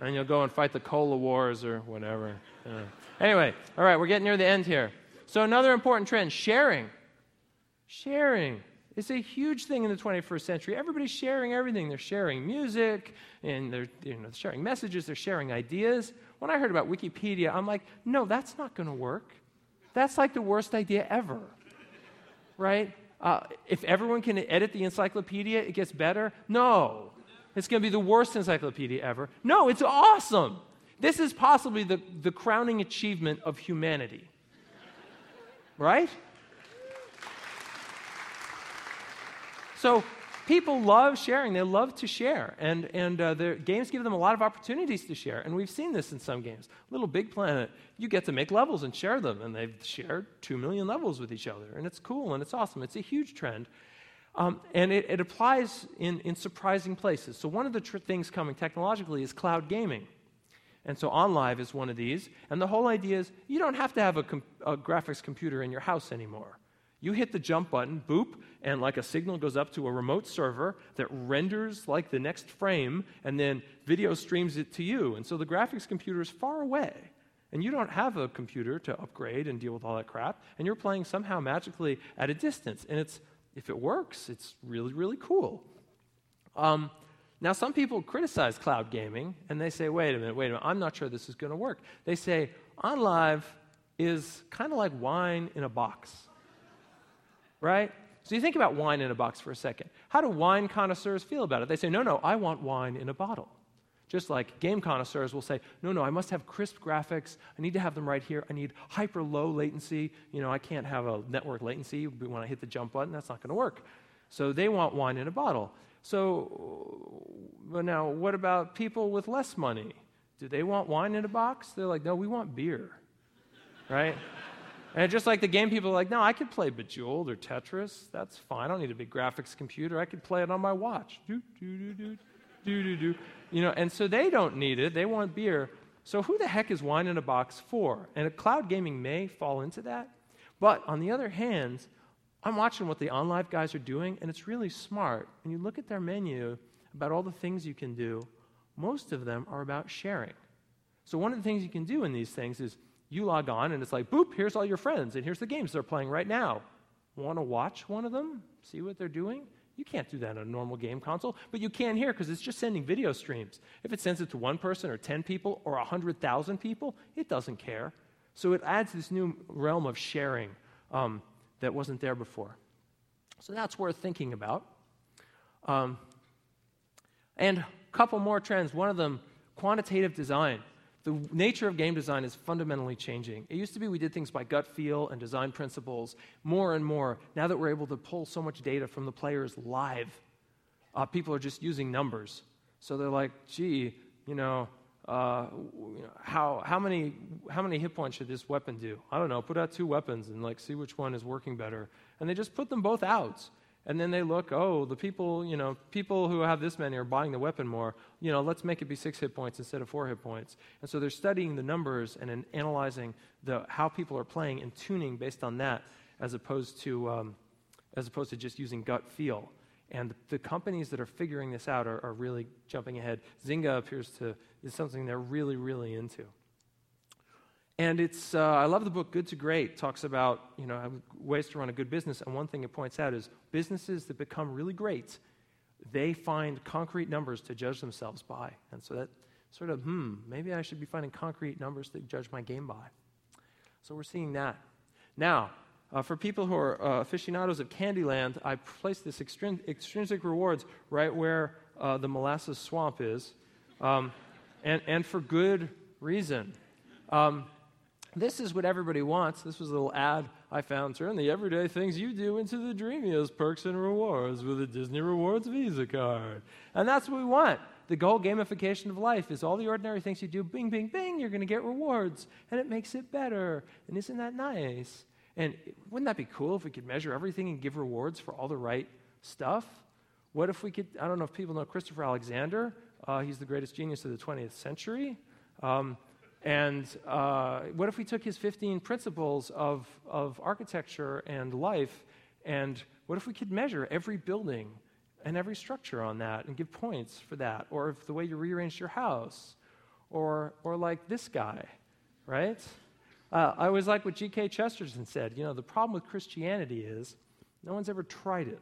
And you'll go and fight the cola wars or whatever. Yeah. Anyway, all right, we're getting near the end here. So, another important trend sharing. Sharing is a huge thing in the 21st century. Everybody's sharing everything. They're sharing music, and they're you know, sharing messages, they're sharing ideas. When I heard about Wikipedia, I'm like, no, that's not going to work. That's like the worst idea ever. Right? Uh, if everyone can edit the encyclopedia, it gets better? No. It's going to be the worst encyclopedia ever. No, it's awesome. This is possibly the, the crowning achievement of humanity. Right? So, people love sharing. They love to share. And, and uh, the games give them a lot of opportunities to share. And we've seen this in some games. Little Big Planet, you get to make levels and share them. And they've shared two million levels with each other. And it's cool and it's awesome. It's a huge trend. Um, and it, it, applies in, in surprising places. So, one of the tr- things coming technologically is cloud gaming. And so, OnLive is one of these. And the whole idea is you don't have to have a, com- a graphics computer in your house anymore. You hit the jump button, boop, and like a signal goes up to a remote server that renders like the next frame, and then video streams it to you. And so the graphics computer is far away. And you don't have a computer to upgrade and deal with all that crap, and you're playing somehow magically at a distance. And it's, if it works, it's really, really cool. Um, now, some people criticize cloud gaming, and they say, wait a minute, wait a minute, I'm not sure this is going to work. They say, OnLive is kind of like wine in a box right? So you think about wine in a box for a second. How do wine connoisseurs feel about it? They say, no, no, I want wine in a bottle. Just like game connoisseurs will say, no, no, I must have crisp graphics. I need to have them right here. I need hyper low latency. You know, I can't have a network latency when I hit the jump button. That's not going to work. So they want wine in a bottle. So, but now, what about people with less money? Do they want wine in a box? They're like, no, we want beer, right? And just like the game people are like, no, I could play Bejeweled or Tetris. That's fine. I don't need a big graphics computer. I could play it on my watch. Do, do, do, do, do, do, do. You know, and so they don't need it. They want beer. So who the heck is wine in a box for? And cloud gaming may fall into that. But on the other hand, I'm watching what the OnLive guys are doing, and it's really smart. And you look at their menu about all the things you can do, most of them are about sharing. So one of the things you can do in these things is you log on, and it's like, boop, here's all your friends, and here's the games they're playing right now. Want to watch one of them? See what they're doing? You can't do that on a normal game console, but you can here because it's just sending video streams. If it sends it to one person or 10 people or 100,000 people, it doesn't care. So it adds this new realm of sharing um, that wasn't there before. So that's worth thinking about. Um, and a couple more trends. One of them, quantitative design the nature of game design is fundamentally changing. It used to be we did things by gut feel and design principles more and more. Now that we're able to pull so much data from the players live, uh, people are just using numbers. So they're like, gee, you know, uh, how, how, many, how many hit points should this weapon do? I don't know. Put out two weapons and like see which one is working better. And they just put them both out. And then they look, oh, the people, you know, people who have this many are buying the weapon more. You know, let's make it be six hit points instead of four hit points. And so they're studying the numbers and analyzing the, how people are playing and tuning based on that, as opposed to, um, as opposed to just using gut feel. And the, the companies that are figuring this out are, are really jumping ahead. Zynga appears to is something they're really, really into. And it's, uh, I love the book Good to Great. Talks about, you know, ways to run a good business. And one thing it points out is businesses that become really great, they find concrete numbers to judge themselves by. And so that sort of, hmm, maybe I should be finding concrete numbers to judge my game by. So we're seeing that. Now, uh, for people who are uh, aficionados of Candyland, I placed this extrin- extrinsic rewards right where uh, the molasses swamp is, um, and, and for good reason. Um, this is what everybody wants. This was a little ad I found. Turn the everyday things you do into the dreamiest perks and rewards with a Disney Rewards Visa card. And that's what we want. The goal gamification of life is all the ordinary things you do, bing, bing, bing, you're going to get rewards. And it makes it better. And isn't that nice? And wouldn't that be cool if we could measure everything and give rewards for all the right stuff? What if we could? I don't know if people know Christopher Alexander. Uh, he's the greatest genius of the 20th century. Um, and uh, what if we took his 15 principles of, of architecture and life, and what if we could measure every building and every structure on that and give points for that? Or if the way you rearranged your house, or, or like this guy, right? Uh, I always like what G.K. Chesterton said. You know, the problem with Christianity is no one's ever tried it.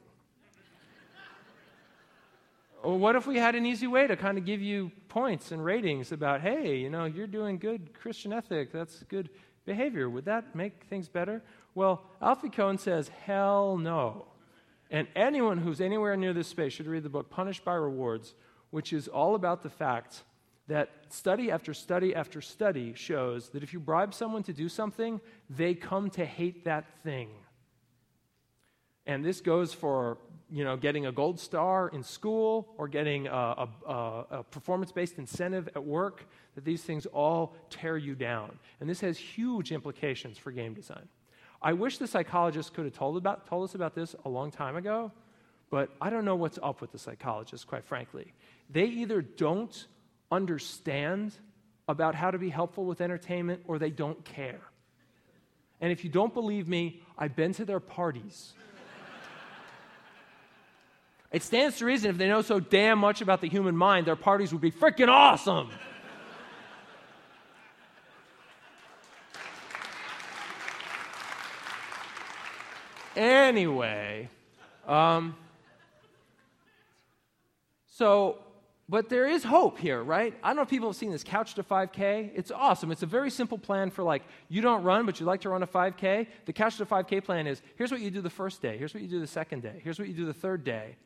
Or what if we had an easy way to kind of give you points and ratings about, hey, you know, you're doing good Christian ethic, that's good behavior. Would that make things better? Well, Alfie Kohn says, hell no. And anyone who's anywhere near this space should read the book Punished by Rewards, which is all about the fact that study after study after study shows that if you bribe someone to do something, they come to hate that thing. And this goes for you know, getting a gold star in school or getting a, a, a performance based incentive at work, that these things all tear you down. And this has huge implications for game design. I wish the psychologists could have told, about, told us about this a long time ago, but I don't know what's up with the psychologists, quite frankly. They either don't understand about how to be helpful with entertainment or they don't care. And if you don't believe me, I've been to their parties. It stands to reason if they know so damn much about the human mind, their parties would be freaking awesome. anyway, um, so, but there is hope here, right? I don't know if people have seen this Couch to 5K. It's awesome. It's a very simple plan for like, you don't run, but you like to run a 5K. The Couch to 5K plan is here's what you do the first day, here's what you do the second day, here's what you do the third day.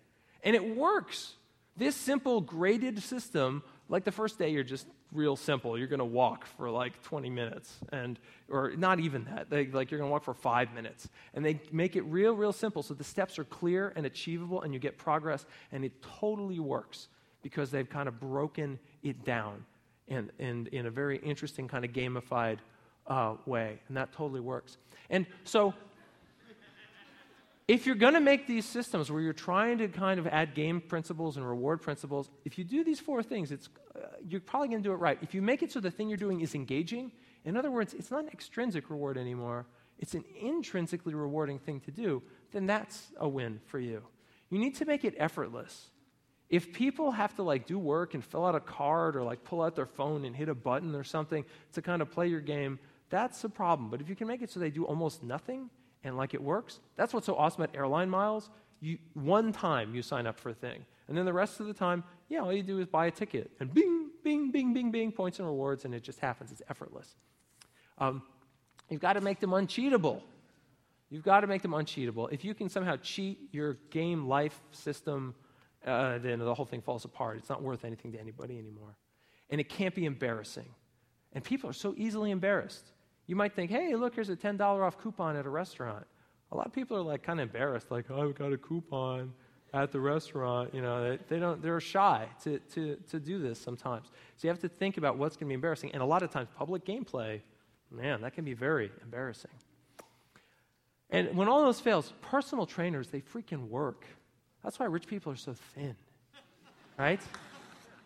And it works. This simple graded system Like the first day, you're just real simple. You're going to walk for like 20 minutes, and or not even that. They, like you're going to walk for five minutes, and they make it real, real simple. So the steps are clear and achievable, and you get progress, and it totally works because they've kind of broken it down and, in a very interesting kind of gamified uh, way, and that totally works. And so if you're going to make these systems where you're trying to kind of add game principles and reward principles, if you do these four things, it's, uh, you're probably going to do it right. If you make it so the thing you're doing is engaging, in other words, it's not an extrinsic reward anymore, it's an intrinsically rewarding thing to do, then that's a win for you. You need to make it effortless. If people have to like do work and fill out a card or like pull out their phone and hit a button or something to kind of play your game, that's a problem. But if you can make it so they do almost nothing, and like it works. That's what's so awesome at airline miles. You, one time you sign up for a thing, and then the rest of the time, yeah, all you do is buy a ticket, and bing, bing, bing, bing, bing, points and rewards, and it just happens. It's effortless. Um, you've got to make them uncheatable. You've got to make them uncheatable. If you can somehow cheat your game life system, uh, then the whole thing falls apart. It's not worth anything to anybody anymore. And it can't be embarrassing. And people are so easily embarrassed. You might think, hey, look, here's a $10 off coupon at a restaurant. A lot of people are like kind of embarrassed, like, oh, I've got a coupon at the restaurant. You know, they, they, don't, they're shy to, to, to do this sometimes. So you have to think about what's going to be embarrassing. And a lot of times, public gameplay, man, that can be very embarrassing. And when all those fails, personal trainers, they freaking work. That's why rich people are so thin, right?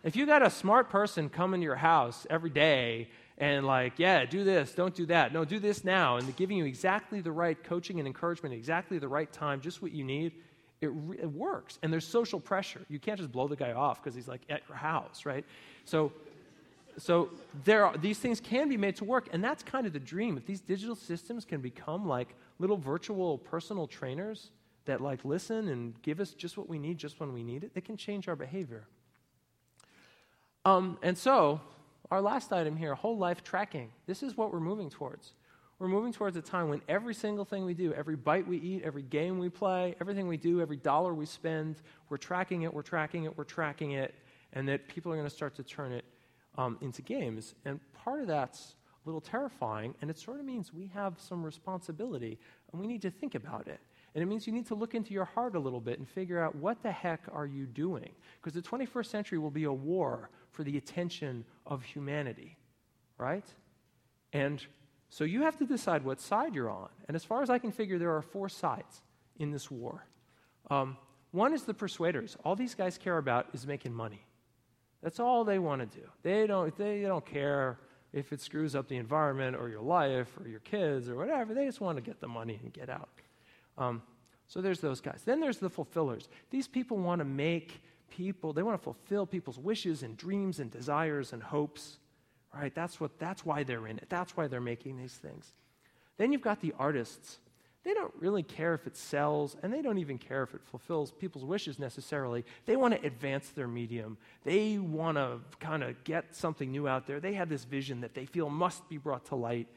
If you got a smart person come into your house every day and like, yeah, do this, don't do that. No, do this now. And giving you exactly the right coaching and encouragement, exactly the right time, just what you need, it, it works. And there's social pressure. You can't just blow the guy off because he's like at your house, right? So, so there are, these things can be made to work, and that's kind of the dream. If these digital systems can become like little virtual personal trainers that like listen and give us just what we need just when we need it, they can change our behavior. Um, and so our last item here, whole life tracking. This is what we're moving towards. We're moving towards a time when every single thing we do, every bite we eat, every game we play, everything we do, every dollar we spend, we're tracking it, we're tracking it, we're tracking it, and that people are going to start to turn it um, into games. And part of that's a little terrifying, and it sort of means we have some responsibility, and we need to think about it. And it means you need to look into your heart a little bit and figure out what the heck are you doing? Because the 21st century will be a war for the attention of humanity, right? And so you have to decide what side you're on. And as far as I can figure, there are four sides in this war. Um, one is the persuaders. All these guys care about is making money. That's all they want to do. They don't, they don't care if it screws up the environment or your life or your kids or whatever. They just want to get the money and get out. Um, so there's those guys. Then there's the fulfillers. These people want to make people, they want to fulfill people's wishes and dreams and desires and hopes. Right? That's what that's why they're in it. That's why they're making these things. Then you've got the artists. They don't really care if it sells, and they don't even care if it fulfills people's wishes necessarily. They want to advance their medium. They want to kind of get something new out there. They have this vision that they feel must be brought to light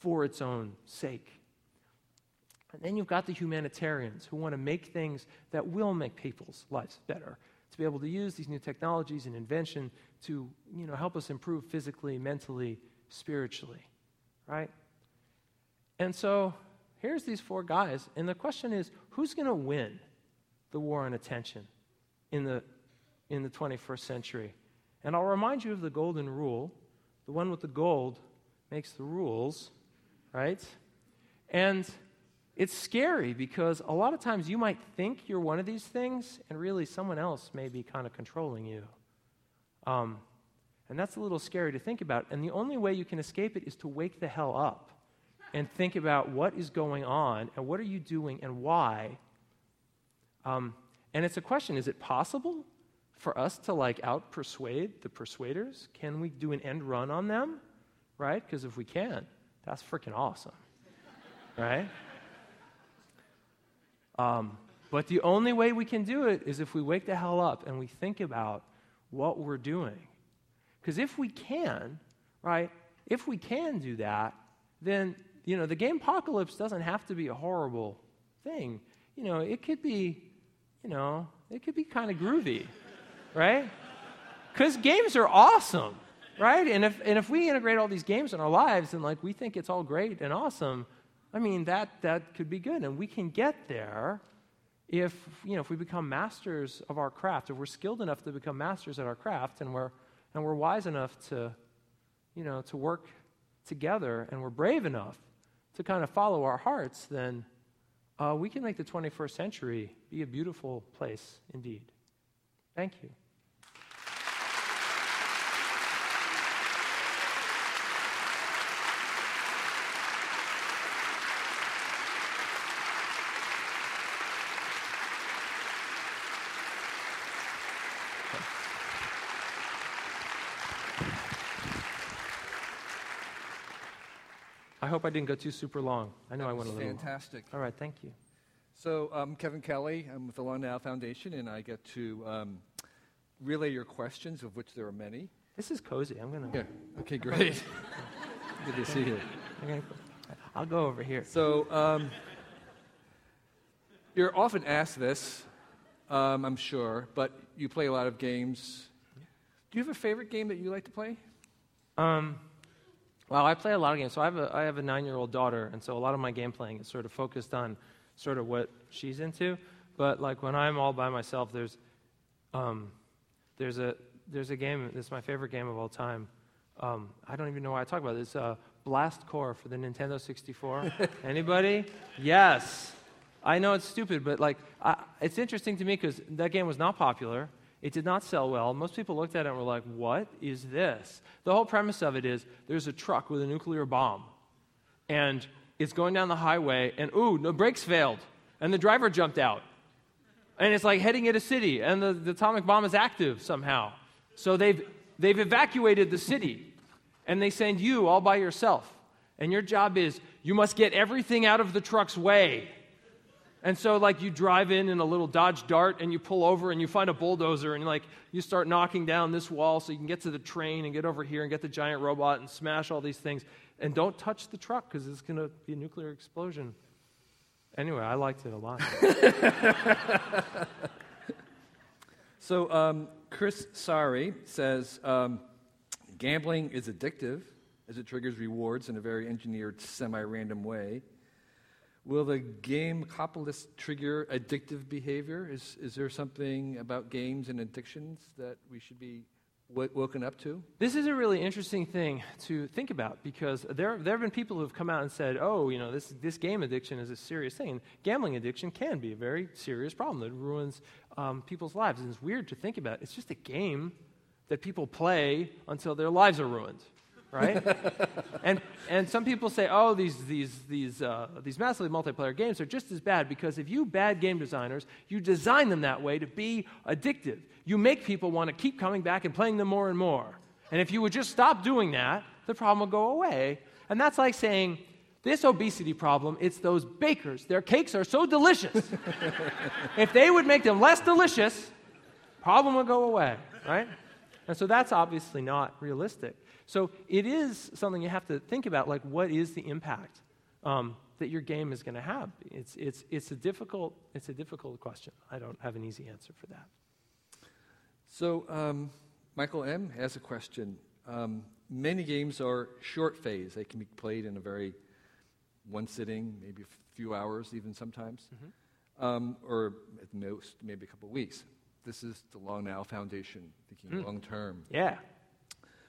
for its own sake. And then you've got the humanitarians who want to make things that will make people's lives better, to be able to use these new technologies and invention to you know, help us improve physically, mentally, spiritually, right? And so here's these four guys, and the question is who's going to win the war on attention in the, in the 21st century? And I'll remind you of the golden rule the one with the gold makes the rules, right? And it's scary because a lot of times you might think you're one of these things, and really someone else may be kind of controlling you. Um, and that's a little scary to think about. And the only way you can escape it is to wake the hell up and think about what is going on and what are you doing and why. Um, and it's a question is it possible for us to like out persuade the persuaders? Can we do an end run on them? Right? Because if we can, that's freaking awesome. right? Um, but the only way we can do it is if we wake the hell up and we think about what we're doing. Because if we can, right, if we can do that, then, you know, the gamepocalypse doesn't have to be a horrible thing. You know, it could be, you know, it could be kind of groovy, right? Because games are awesome, right? And if, and if we integrate all these games in our lives and like we think it's all great and awesome, I mean, that, that could be good. And we can get there if, you know, if we become masters of our craft, if we're skilled enough to become masters at our craft and we're, and we're wise enough to, you know, to work together and we're brave enough to kind of follow our hearts, then uh, we can make the 21st century be a beautiful place indeed. Thank you. Hope I didn't go too super long. I know I went a little. long. Fantastic. All right, thank you. So, I'm Kevin Kelly. I'm with the Long Now Foundation, and I get to um, relay your questions, of which there are many. This is cozy. I'm gonna. Yeah. Okay, great. Good to see you. Gonna I'll go over here. So, um, you're often asked this, um, I'm sure, but you play a lot of games. Do you have a favorite game that you like to play? Um, well, I play a lot of games. So I have a, I have a nine-year-old daughter, and so a lot of my game playing is sort of focused on sort of what she's into. But like when I'm all by myself, there's um, there's a there's a game. This is my favorite game of all time. Um, I don't even know why I talk about this. Uh, Blast Corps for the Nintendo 64. Anybody? Yes. I know it's stupid, but like I, it's interesting to me because that game was not popular. It did not sell well. Most people looked at it and were like, "What is this?" The whole premise of it is there's a truck with a nuclear bomb, and it's going down the highway, and ooh, the brakes failed, and the driver jumped out, and it's like heading at a city, and the, the atomic bomb is active somehow. So they've they've evacuated the city, and they send you all by yourself, and your job is you must get everything out of the truck's way. And so, like, you drive in in a little Dodge Dart and you pull over and you find a bulldozer and, like, you start knocking down this wall so you can get to the train and get over here and get the giant robot and smash all these things. And don't touch the truck because it's going to be a nuclear explosion. Anyway, I liked it a lot. So, um, Chris Sari says um, gambling is addictive as it triggers rewards in a very engineered, semi random way. Will the gamepocalypse trigger addictive behavior? Is, is there something about games and addictions that we should be w- woken up to? This is a really interesting thing to think about because there, there have been people who have come out and said, oh, you know, this, this game addiction is a serious thing. And gambling addiction can be a very serious problem that ruins um, people's lives. And it's weird to think about. It's just a game that people play until their lives are ruined. Right? and, and some people say, oh, these, these, these, uh, these massively multiplayer games are just as bad because if you bad game designers, you design them that way to be addictive. You make people want to keep coming back and playing them more and more. And if you would just stop doing that, the problem will go away. And that's like saying, this obesity problem, it's those bakers. Their cakes are so delicious. if they would make them less delicious, problem would go away, right? And so that's obviously not realistic. So it is something you have to think about, like what is the impact um, that your game is going to have? It's, it's, it's, a difficult, it's a difficult question. I don't have an easy answer for that. So, um, Michael M. has a question. Um, many games are short phase, they can be played in a very one sitting, maybe a few hours, even sometimes, um, or at most, maybe a couple of weeks. This is the Long Now Foundation, thinking long term. Yeah.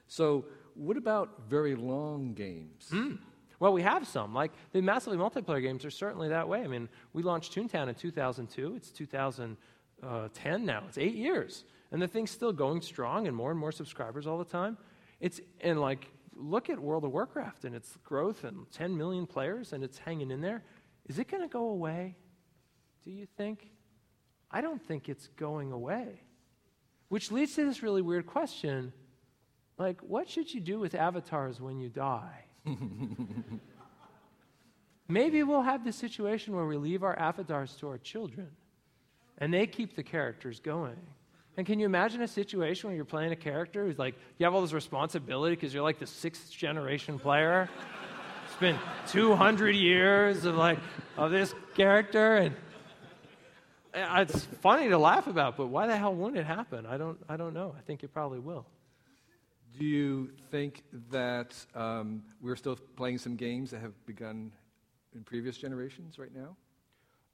So, what about very long games? Hmm. Well, we have some. Like the massively multiplayer games are certainly that way. I mean, we launched Toontown in 2002. It's 2010 uh, now. It's eight years, and the thing's still going strong, and more and more subscribers all the time. It's and like look at World of Warcraft and its growth and 10 million players, and it's hanging in there. Is it going to go away? Do you think? I don't think it's going away. Which leads to this really weird question like, what should you do with avatars when you die? Maybe we'll have this situation where we leave our avatars to our children and they keep the characters going. And can you imagine a situation where you're playing a character who's like, you have all this responsibility because you're like the sixth generation player? it's been 200 years of like, of this character and It's funny to laugh about, but why the hell wouldn't it happen? I don't, I don't know. I think it probably will. Do you think that um, we're still playing some games that have begun in previous generations right now?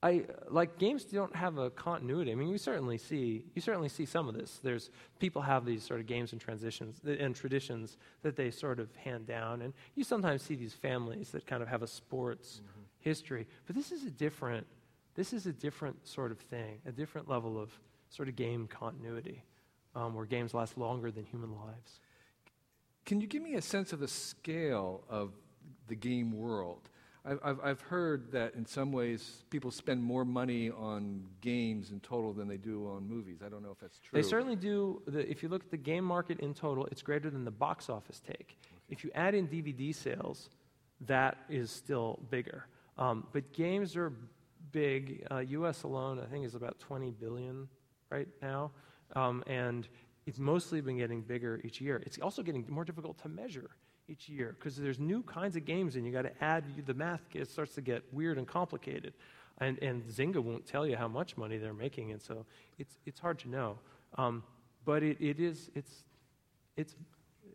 I like games don't have a continuity. I mean, we certainly see you certainly see some of this. There's people have these sort of games and transitions and traditions that they sort of hand down, and you sometimes see these families that kind of have a sports history. But this is a different this is a different sort of thing, a different level of sort of game continuity, um, where games last longer than human lives. Can you give me a sense of the scale of the game world? I've, I've, I've heard that in some ways people spend more money on games in total than they do on movies. I don't know if that's true. They certainly do. The, if you look at the game market in total, it's greater than the box office take. If you add in DVD sales, that is still bigger. Um, but games are big. Uh, U.S. alone, I think, is about 20 billion right now, um, and it's mostly been getting bigger each year. It's also getting more difficult to measure each year because there's new kinds of games, and you got to add the math. It starts to get weird and complicated, and and Zynga won't tell you how much money they're making, and so it's it's hard to know. Um, but it, it is it's it's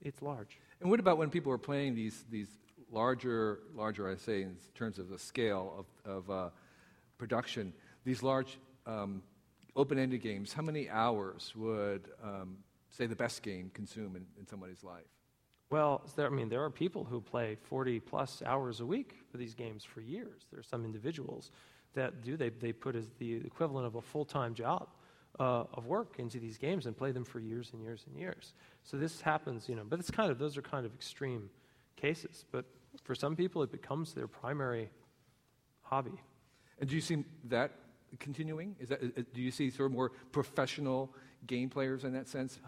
it's large. And what about when people are playing these, these larger, larger, I say, in terms of the scale of, of uh, production, these large um, open ended games, how many hours would, um, say, the best game consume in, in somebody's life? Well, there, I mean, there are people who play 40 plus hours a week for these games for years. There are some individuals that do, they, they put as the equivalent of a full time job uh, of work into these games and play them for years and years and years. So this happens, you know, but it's kind of, those are kind of extreme cases. But for some people, it becomes their primary hobby. And do you see that continuing? Is that, is- do you see sort of more professional game players in that sense?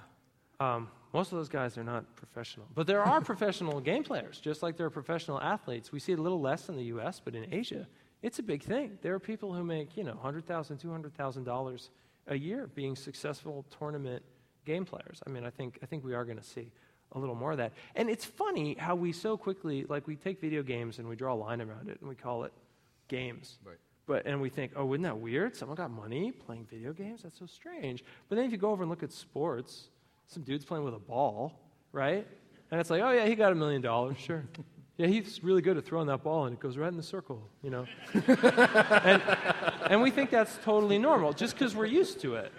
Um, most of those guys are not professional. But there are professional game players, just like there are professional athletes. We see it a little less in the U.S., but in Asia, it's a big thing. There are people who make, you know, $100,000, $200,000 a year being successful tournament game players. I mean, I think, I think we are going to see a little more of that. And it's funny how we so quickly, like, we take video games and we draw a line around it and we call it games. Right. But, and we think, oh, isn't that weird? Someone got money playing video games? That's so strange. But then if you go over and look at sports, some dude's playing with a ball, right? And it's like, oh, yeah, he got a million dollars, sure. Yeah, he's really good at throwing that ball, and it goes right in the circle, you know? and, and we think that's totally normal, just because we're used to it.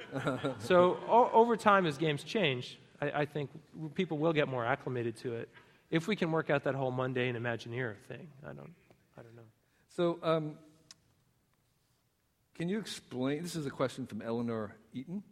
So o- over time, as games change, I, I think people will get more acclimated to it. If we can work out that whole mundane Imagineer thing, I don't, I don't know. So, um, can you explain? This is a question from Eleanor Eaton.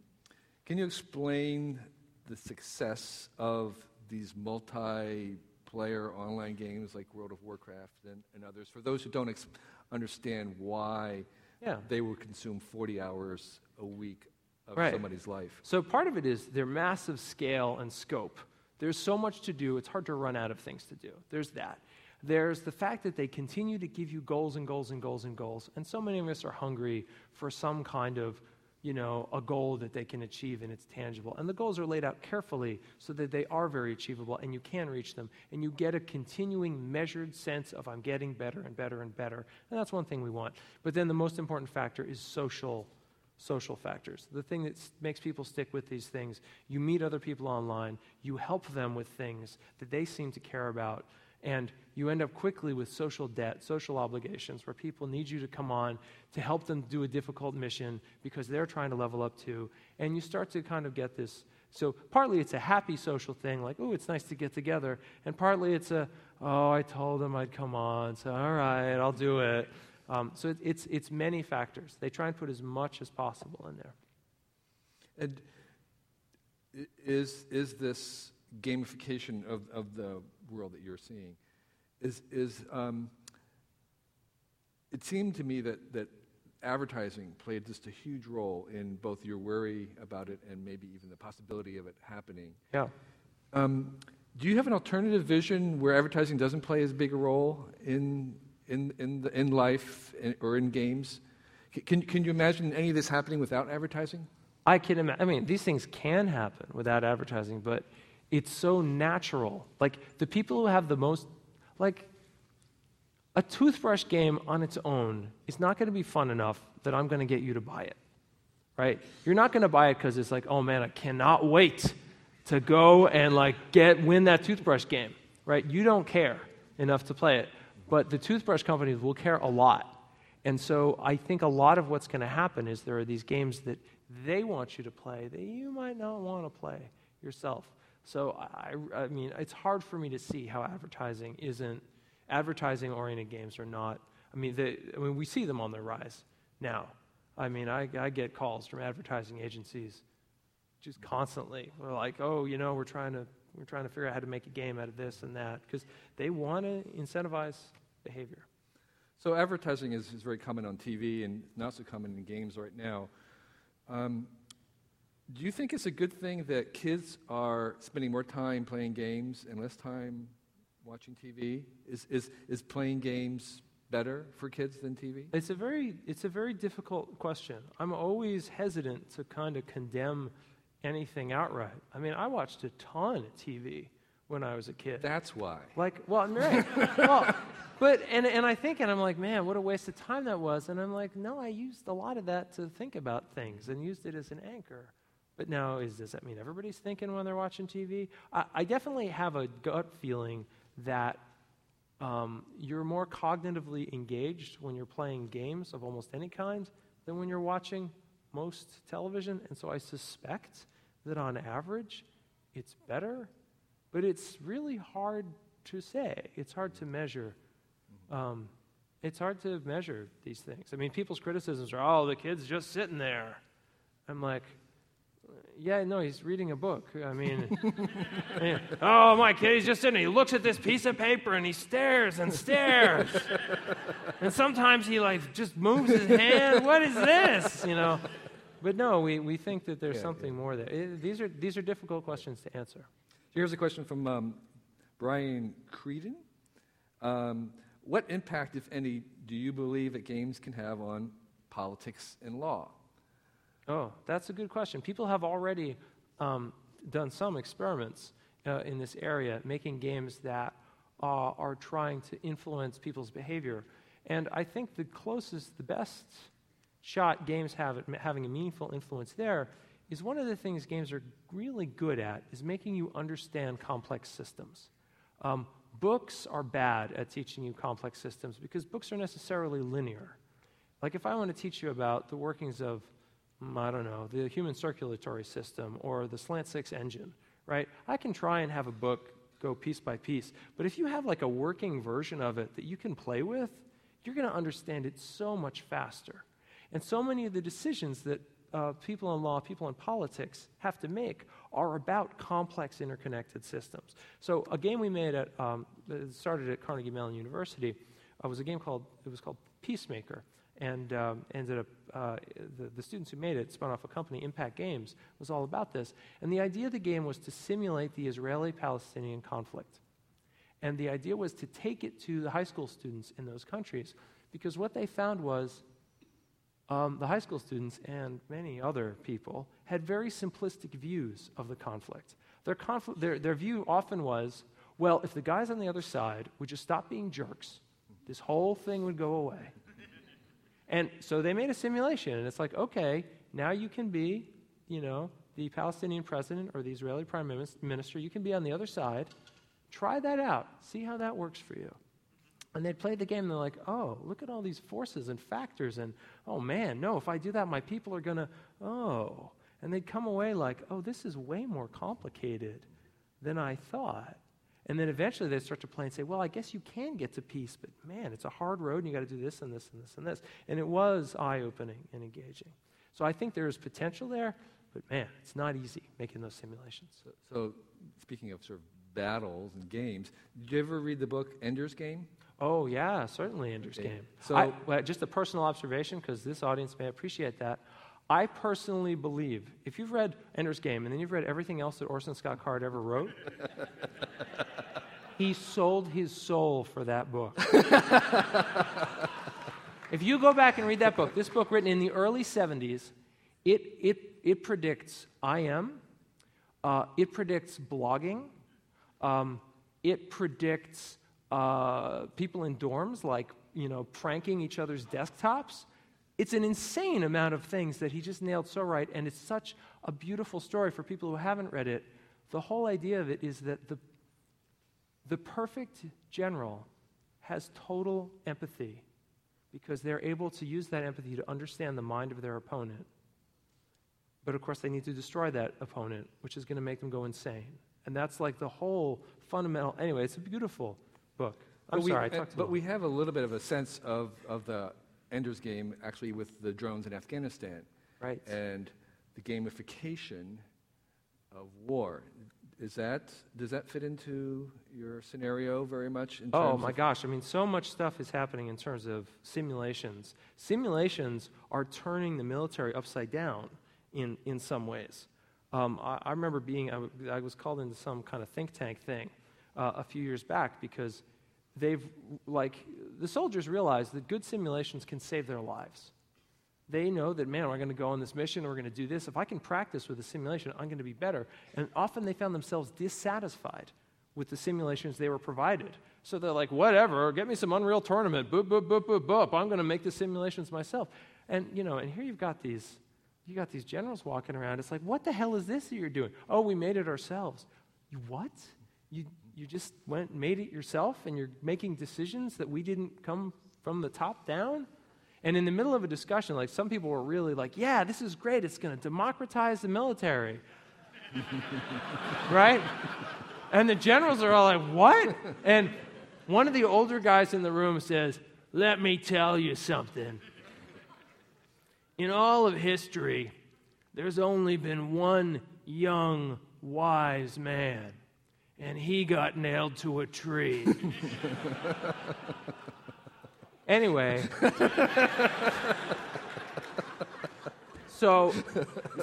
Can you explain the success of these multi player online games like World of Warcraft and, and others for those who don't ex- understand why Yeah. they would consume 40 hours a week of Right. somebody's life? So part of it is their massive scale and scope. There's so much to do, it's hard to run out of things to do. There's that. There's the fact that they continue to give you goals and goals and goals and goals. And so many of us are hungry for some kind of, you know, a goal that they can achieve and it's tangible. And the goals are laid out carefully so that they are very achievable and you can reach them. And you get a continuing measured sense of I'm getting better and better and better. And that's one thing we want. But then the most important factor is social social factors. The thing that makes people stick with these things, you meet other people online, you help them with things that they seem to care about, and you end up quickly with social debt, social obligations, where people need you to come on to help them do a difficult mission because they're trying to level up too. And you start to kind of get this. So, partly it's a happy social thing, like, oh, it's nice to get together. And partly it's a, oh, I told them I'd come on, so all right, I'll do it. Um, so it, it's, it's many factors. They try and put as much as possible in there. And is, is this gamification of, of the world that you're seeing, is, is um, it seemed to me that, that advertising played just a huge role in both your worry about it and maybe even the possibility of it happening. Yeah. Um, do you have an alternative vision where advertising doesn't play as big a role in, in, in, the, in life or in games? Can, can you imagine any of this happening without advertising? I can imagine. I mean, these things can happen without advertising, but it's so natural. Like the people who have the most, like a toothbrush game on its own is not going to be fun enough that I'm going to get you to buy it. right? You're not going to buy it because it's like, oh man, I cannot wait to go and like get win that toothbrush game, right? You don't care enough to play it, but the toothbrush companies will care a lot. And so I think a lot of what's going to happen is there are these games that they want you to play that you might not want to play yourself. So I, I mean, it's hard for me to see how advertising isn't advertising oriented games are not. I mean, they, I mean, we see them on the rise now. I mean, I, I get calls from advertising agencies just constantly. We're like, oh, you know, we're trying to we're trying to figure out how to make a game out of this and that because they want to incentivize behavior. So advertising is, is very common on TV and not so common in games right now. Um, do you think it's a good thing that kids are spending more time playing games and less time watching TV? Is, is, is playing games better for kids than TV? It's a very it's a very difficult question. I'm always hesitant to kind of condemn anything outright. I mean, I watched a ton of TV when I was a kid. That's why. Like, well, right. well, but and and I think and I'm like, man, what a waste of time that was. And I'm like, no, I used a lot of that to think about things and used it as an anchor. But now, is does that mean everybody's thinking when they're watching TV? I, I definitely have a gut feeling that um, you're more cognitively engaged when you're playing games of almost any kind than when you're watching most television. And so I suspect that on average, it's better, but it's really hard to say. It's hard to measure. Um, it's hard to measure these things. I mean, people's criticisms are, oh, the kid's just sitting there. I'm like, yeah, no, he's reading a book. I mean, oh, my kid, he's just sitting. He looks at this piece of paper and he stares and stares. and sometimes he like just moves his hand. What is this? You know. But no, we, we think that there's Yeah, something more there. It- these are these are difficult questions to answer. Here's a question from um, Brian Creedon. Um, what impact, if any, do you believe that games can have on politics and law? Oh, that's a good question. People have already um, done some experiments uh, in this area, making games that uh, are trying to influence people's behavior. And I think the closest, the best shot games have at having a meaningful influence there is one of the things games are really good at is making you understand complex systems. Um, books are bad at teaching you complex systems because books are necessarily linear. Like if I want to teach you about the workings of I don't know, the human circulatory system or the slant six engine, right? I can try and have a book go piece by piece. But if you have like a working version of it that you can play with, you're going to understand it so much faster. And so many of the decisions that uh, people in law, people in politics have to make are about complex interconnected systems. So a game we made at, um, started at Carnegie Mellon University uh, was a game called, it was called Peacemaker and um, ended up uh, the, the students who made it spun off a company impact games was all about this. And the idea of the game was to simulate the israeli-palestinian conflict. And the idea was to take it to the high school students in those countries because what they found was um, the high school students and many other people had very simplistic views of the conflict. Their, conflict, their, their view often was well if the guys on the other side would just stop being jerks this whole thing would go away and so they made a simulation, and it's like, okay, now you can be, you know, the Palestinian president or the Israeli prime minister. You can be on the other side. Try that out. See how that works for you. And they played the game, and they're like, oh, look at all these forces and factors. And, oh, man, no, if I do that, my people are going to, oh. And they'd come away like, oh, this is way more complicated than I thought. And then eventually they start to play and say, well, I guess you can get to peace, but man, it's a hard road and you got to do this and this and this and this. And it was eye opening and engaging. So I think there is potential there, but man, it's not easy making those simulations. So, so speaking of sort of battles and games, did you ever read the book Ender's Game? Oh, yeah, certainly Ender's Okay. Game. So- I, well, just a personal observation, because this audience may appreciate that. I personally believe, if you've read Ender's Game and then you've read everything else that Orson Scott Card ever wrote, he sold his soul for that book. if you go back and read that book, this book written in the early 70s, it, it, it predicts IM, uh, it predicts blogging, um, it predicts uh, people in dorms like you know pranking each other's desktops. it's an insane amount of things that he just nailed so right, and it's such a beautiful story for people who haven't read it. The whole idea of it is that the, the perfect general has total empathy because they're able to use that empathy to understand the mind of their opponent. But of course, they need to destroy that opponent, which is going to make them go insane. And that's like the whole fundamental. Anyway, it's a beautiful book. I'm but we, sorry, I uh, talked too But long. we have a little bit of a sense of, of the Ender's Game actually with the drones in Afghanistan. Right. And the gamification of war. Is that, does that fit into your scenario very much? In Oh my gosh, I mean, so much stuff is happening in terms of simulations. Simulations are turning the military upside down in, in some ways. Um, I, I remember being, I, w- I was called into some kind of think tank thing uh, a few years back because they've, like, the soldiers realize that good simulations can save their lives. They know that, man, we're going to go on this mission, we're going to do this. If I can practice with a simulation, I'm going to be better. And often they found themselves dissatisfied with the simulations they were provided. So they're like, whatever, get me some Unreal Tournament, boop, boop, boop, boop, boop. I'm going to make the simulations myself. And, you know, and here you've got these, you got these generals walking around. It's like, what the hell is this that you're doing? Oh, we made it ourselves. You what? You, you just went made it yourself and you're making decisions that we didn't come from the top down? And in the middle of a discussion, like some people were really like, yeah, this is great. It's going to democratize the military. right? And the generals are all like, what? And one of the older guys in the room says, let me tell you something. In all of history, there's only been one young, wise man, and he got nailed to a tree. anyway. So,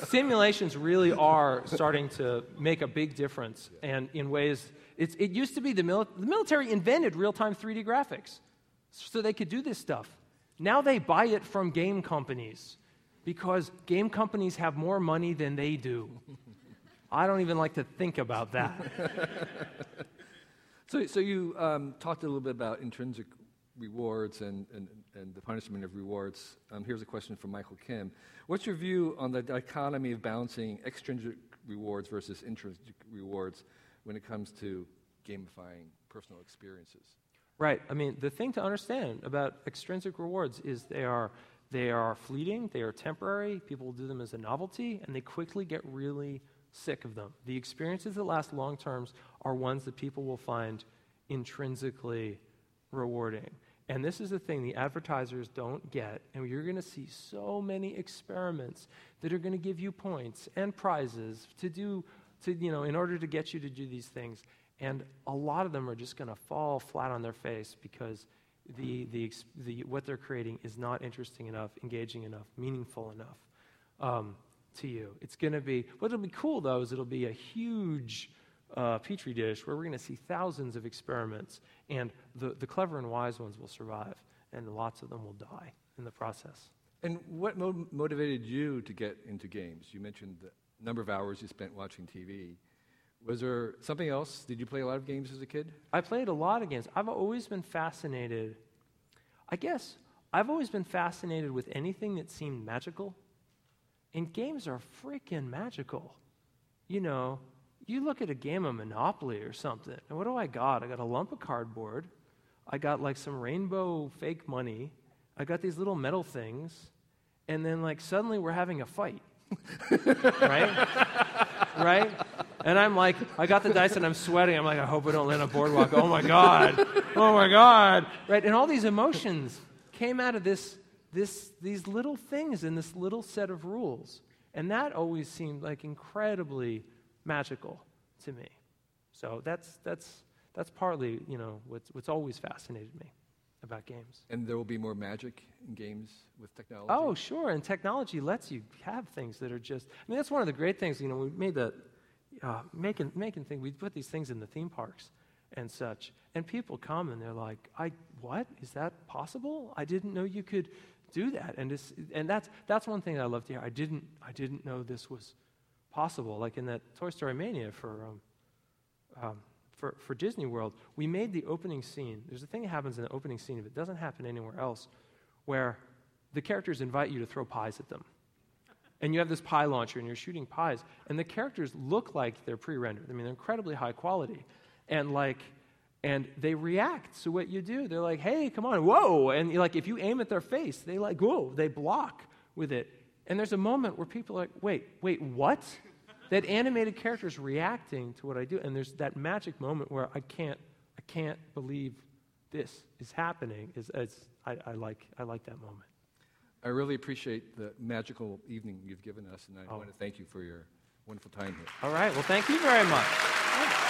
simulations really are starting to make a big difference, and in ways, it used to be the, the military invented real time 3D graphics so they could do this stuff. Now they buy it from game companies because game companies have more money than they do. I don't even like to think about that. So, so you um, talked a little bit about intrinsic rewards and, and, and the punishment of rewards. Um, here's a question from Michael Kim. What's your view on the dichotomy of balancing extrinsic rewards versus intrinsic rewards when it comes to gamifying personal experiences? Right. I mean, the thing to understand about extrinsic rewards is they are they are fleeting, they are temporary. People do them as a novelty, and they quickly get really sick of them. The experiences that last long terms are ones that people will find intrinsically rewarding. And this is the thing the advertisers don't get. And you're going to see so many experiments that are going to give you points and prizes to do, to, you know, in order to get you to do these things. And a lot of them are just going to fall flat on their face because the, the, the, what they're creating is not interesting enough, engaging enough, meaningful enough um, to you. It's going to be, what'll be cool though is it'll be a huge uh, petri dish where we're going to see thousands of experiments, and the, the clever and wise ones will survive, and lots of them will die in the process. And what mo- motivated you to get into games? You mentioned the number of hours you spent watching TV. Was there something else? Did you play a lot of games as a kid? I played a lot of games. I've always been fascinated. I guess I've always been fascinated with anything that seemed magical. And games are freaking magical. You know, you look at a game of Monopoly or something, and what do I got? I got a lump of cardboard. I got like some rainbow fake money. I got these little metal things. And then, like, suddenly we're having a fight. right? right? And I'm like, I got the dice and I'm sweating. I'm like, I hope I don't land on boardwalk. Oh my God. Oh my God. Right? And all these emotions came out of this, this, these little things in this little set of rules. And that always seemed like incredibly magical to me. So that's, that's, that's partly, you know, what's, what's always fascinated me about games. And there will be more magic in games with technology? Oh, sure. And technology lets you have things that are just. I mean, that's one of the great things. You know, we made the uh, making making things. We put these things in the theme parks and such, and people come and they're like, "I what is that possible? I didn't know you could do that." And this, and that's that's one thing I love to hear. I didn't I didn't know this was possible. Like in that Toy Story Mania for. Um, um, for, for Disney World, we made the opening scene. There's a thing that happens in the opening scene, if it doesn't happen anywhere else, where the characters invite you to throw pies at them. And you have this pie launcher and you're shooting pies, and the characters look like they're pre rendered. I mean, they're incredibly high quality. And like, and they react to what you do. They're like, hey, come on, whoa. And like, if you aim at their face, they like, whoa, they block with it. And there's a moment where people are like, wait, wait, what? that animated character is reacting to what I do. And there's that magic moment where I can't, I can't believe this is happening. Is, is I, I, like, I like that moment. I really appreciate the magical evening you've given us, and I Oh. want to thank you for your wonderful time here. All right. Well, thank you very much.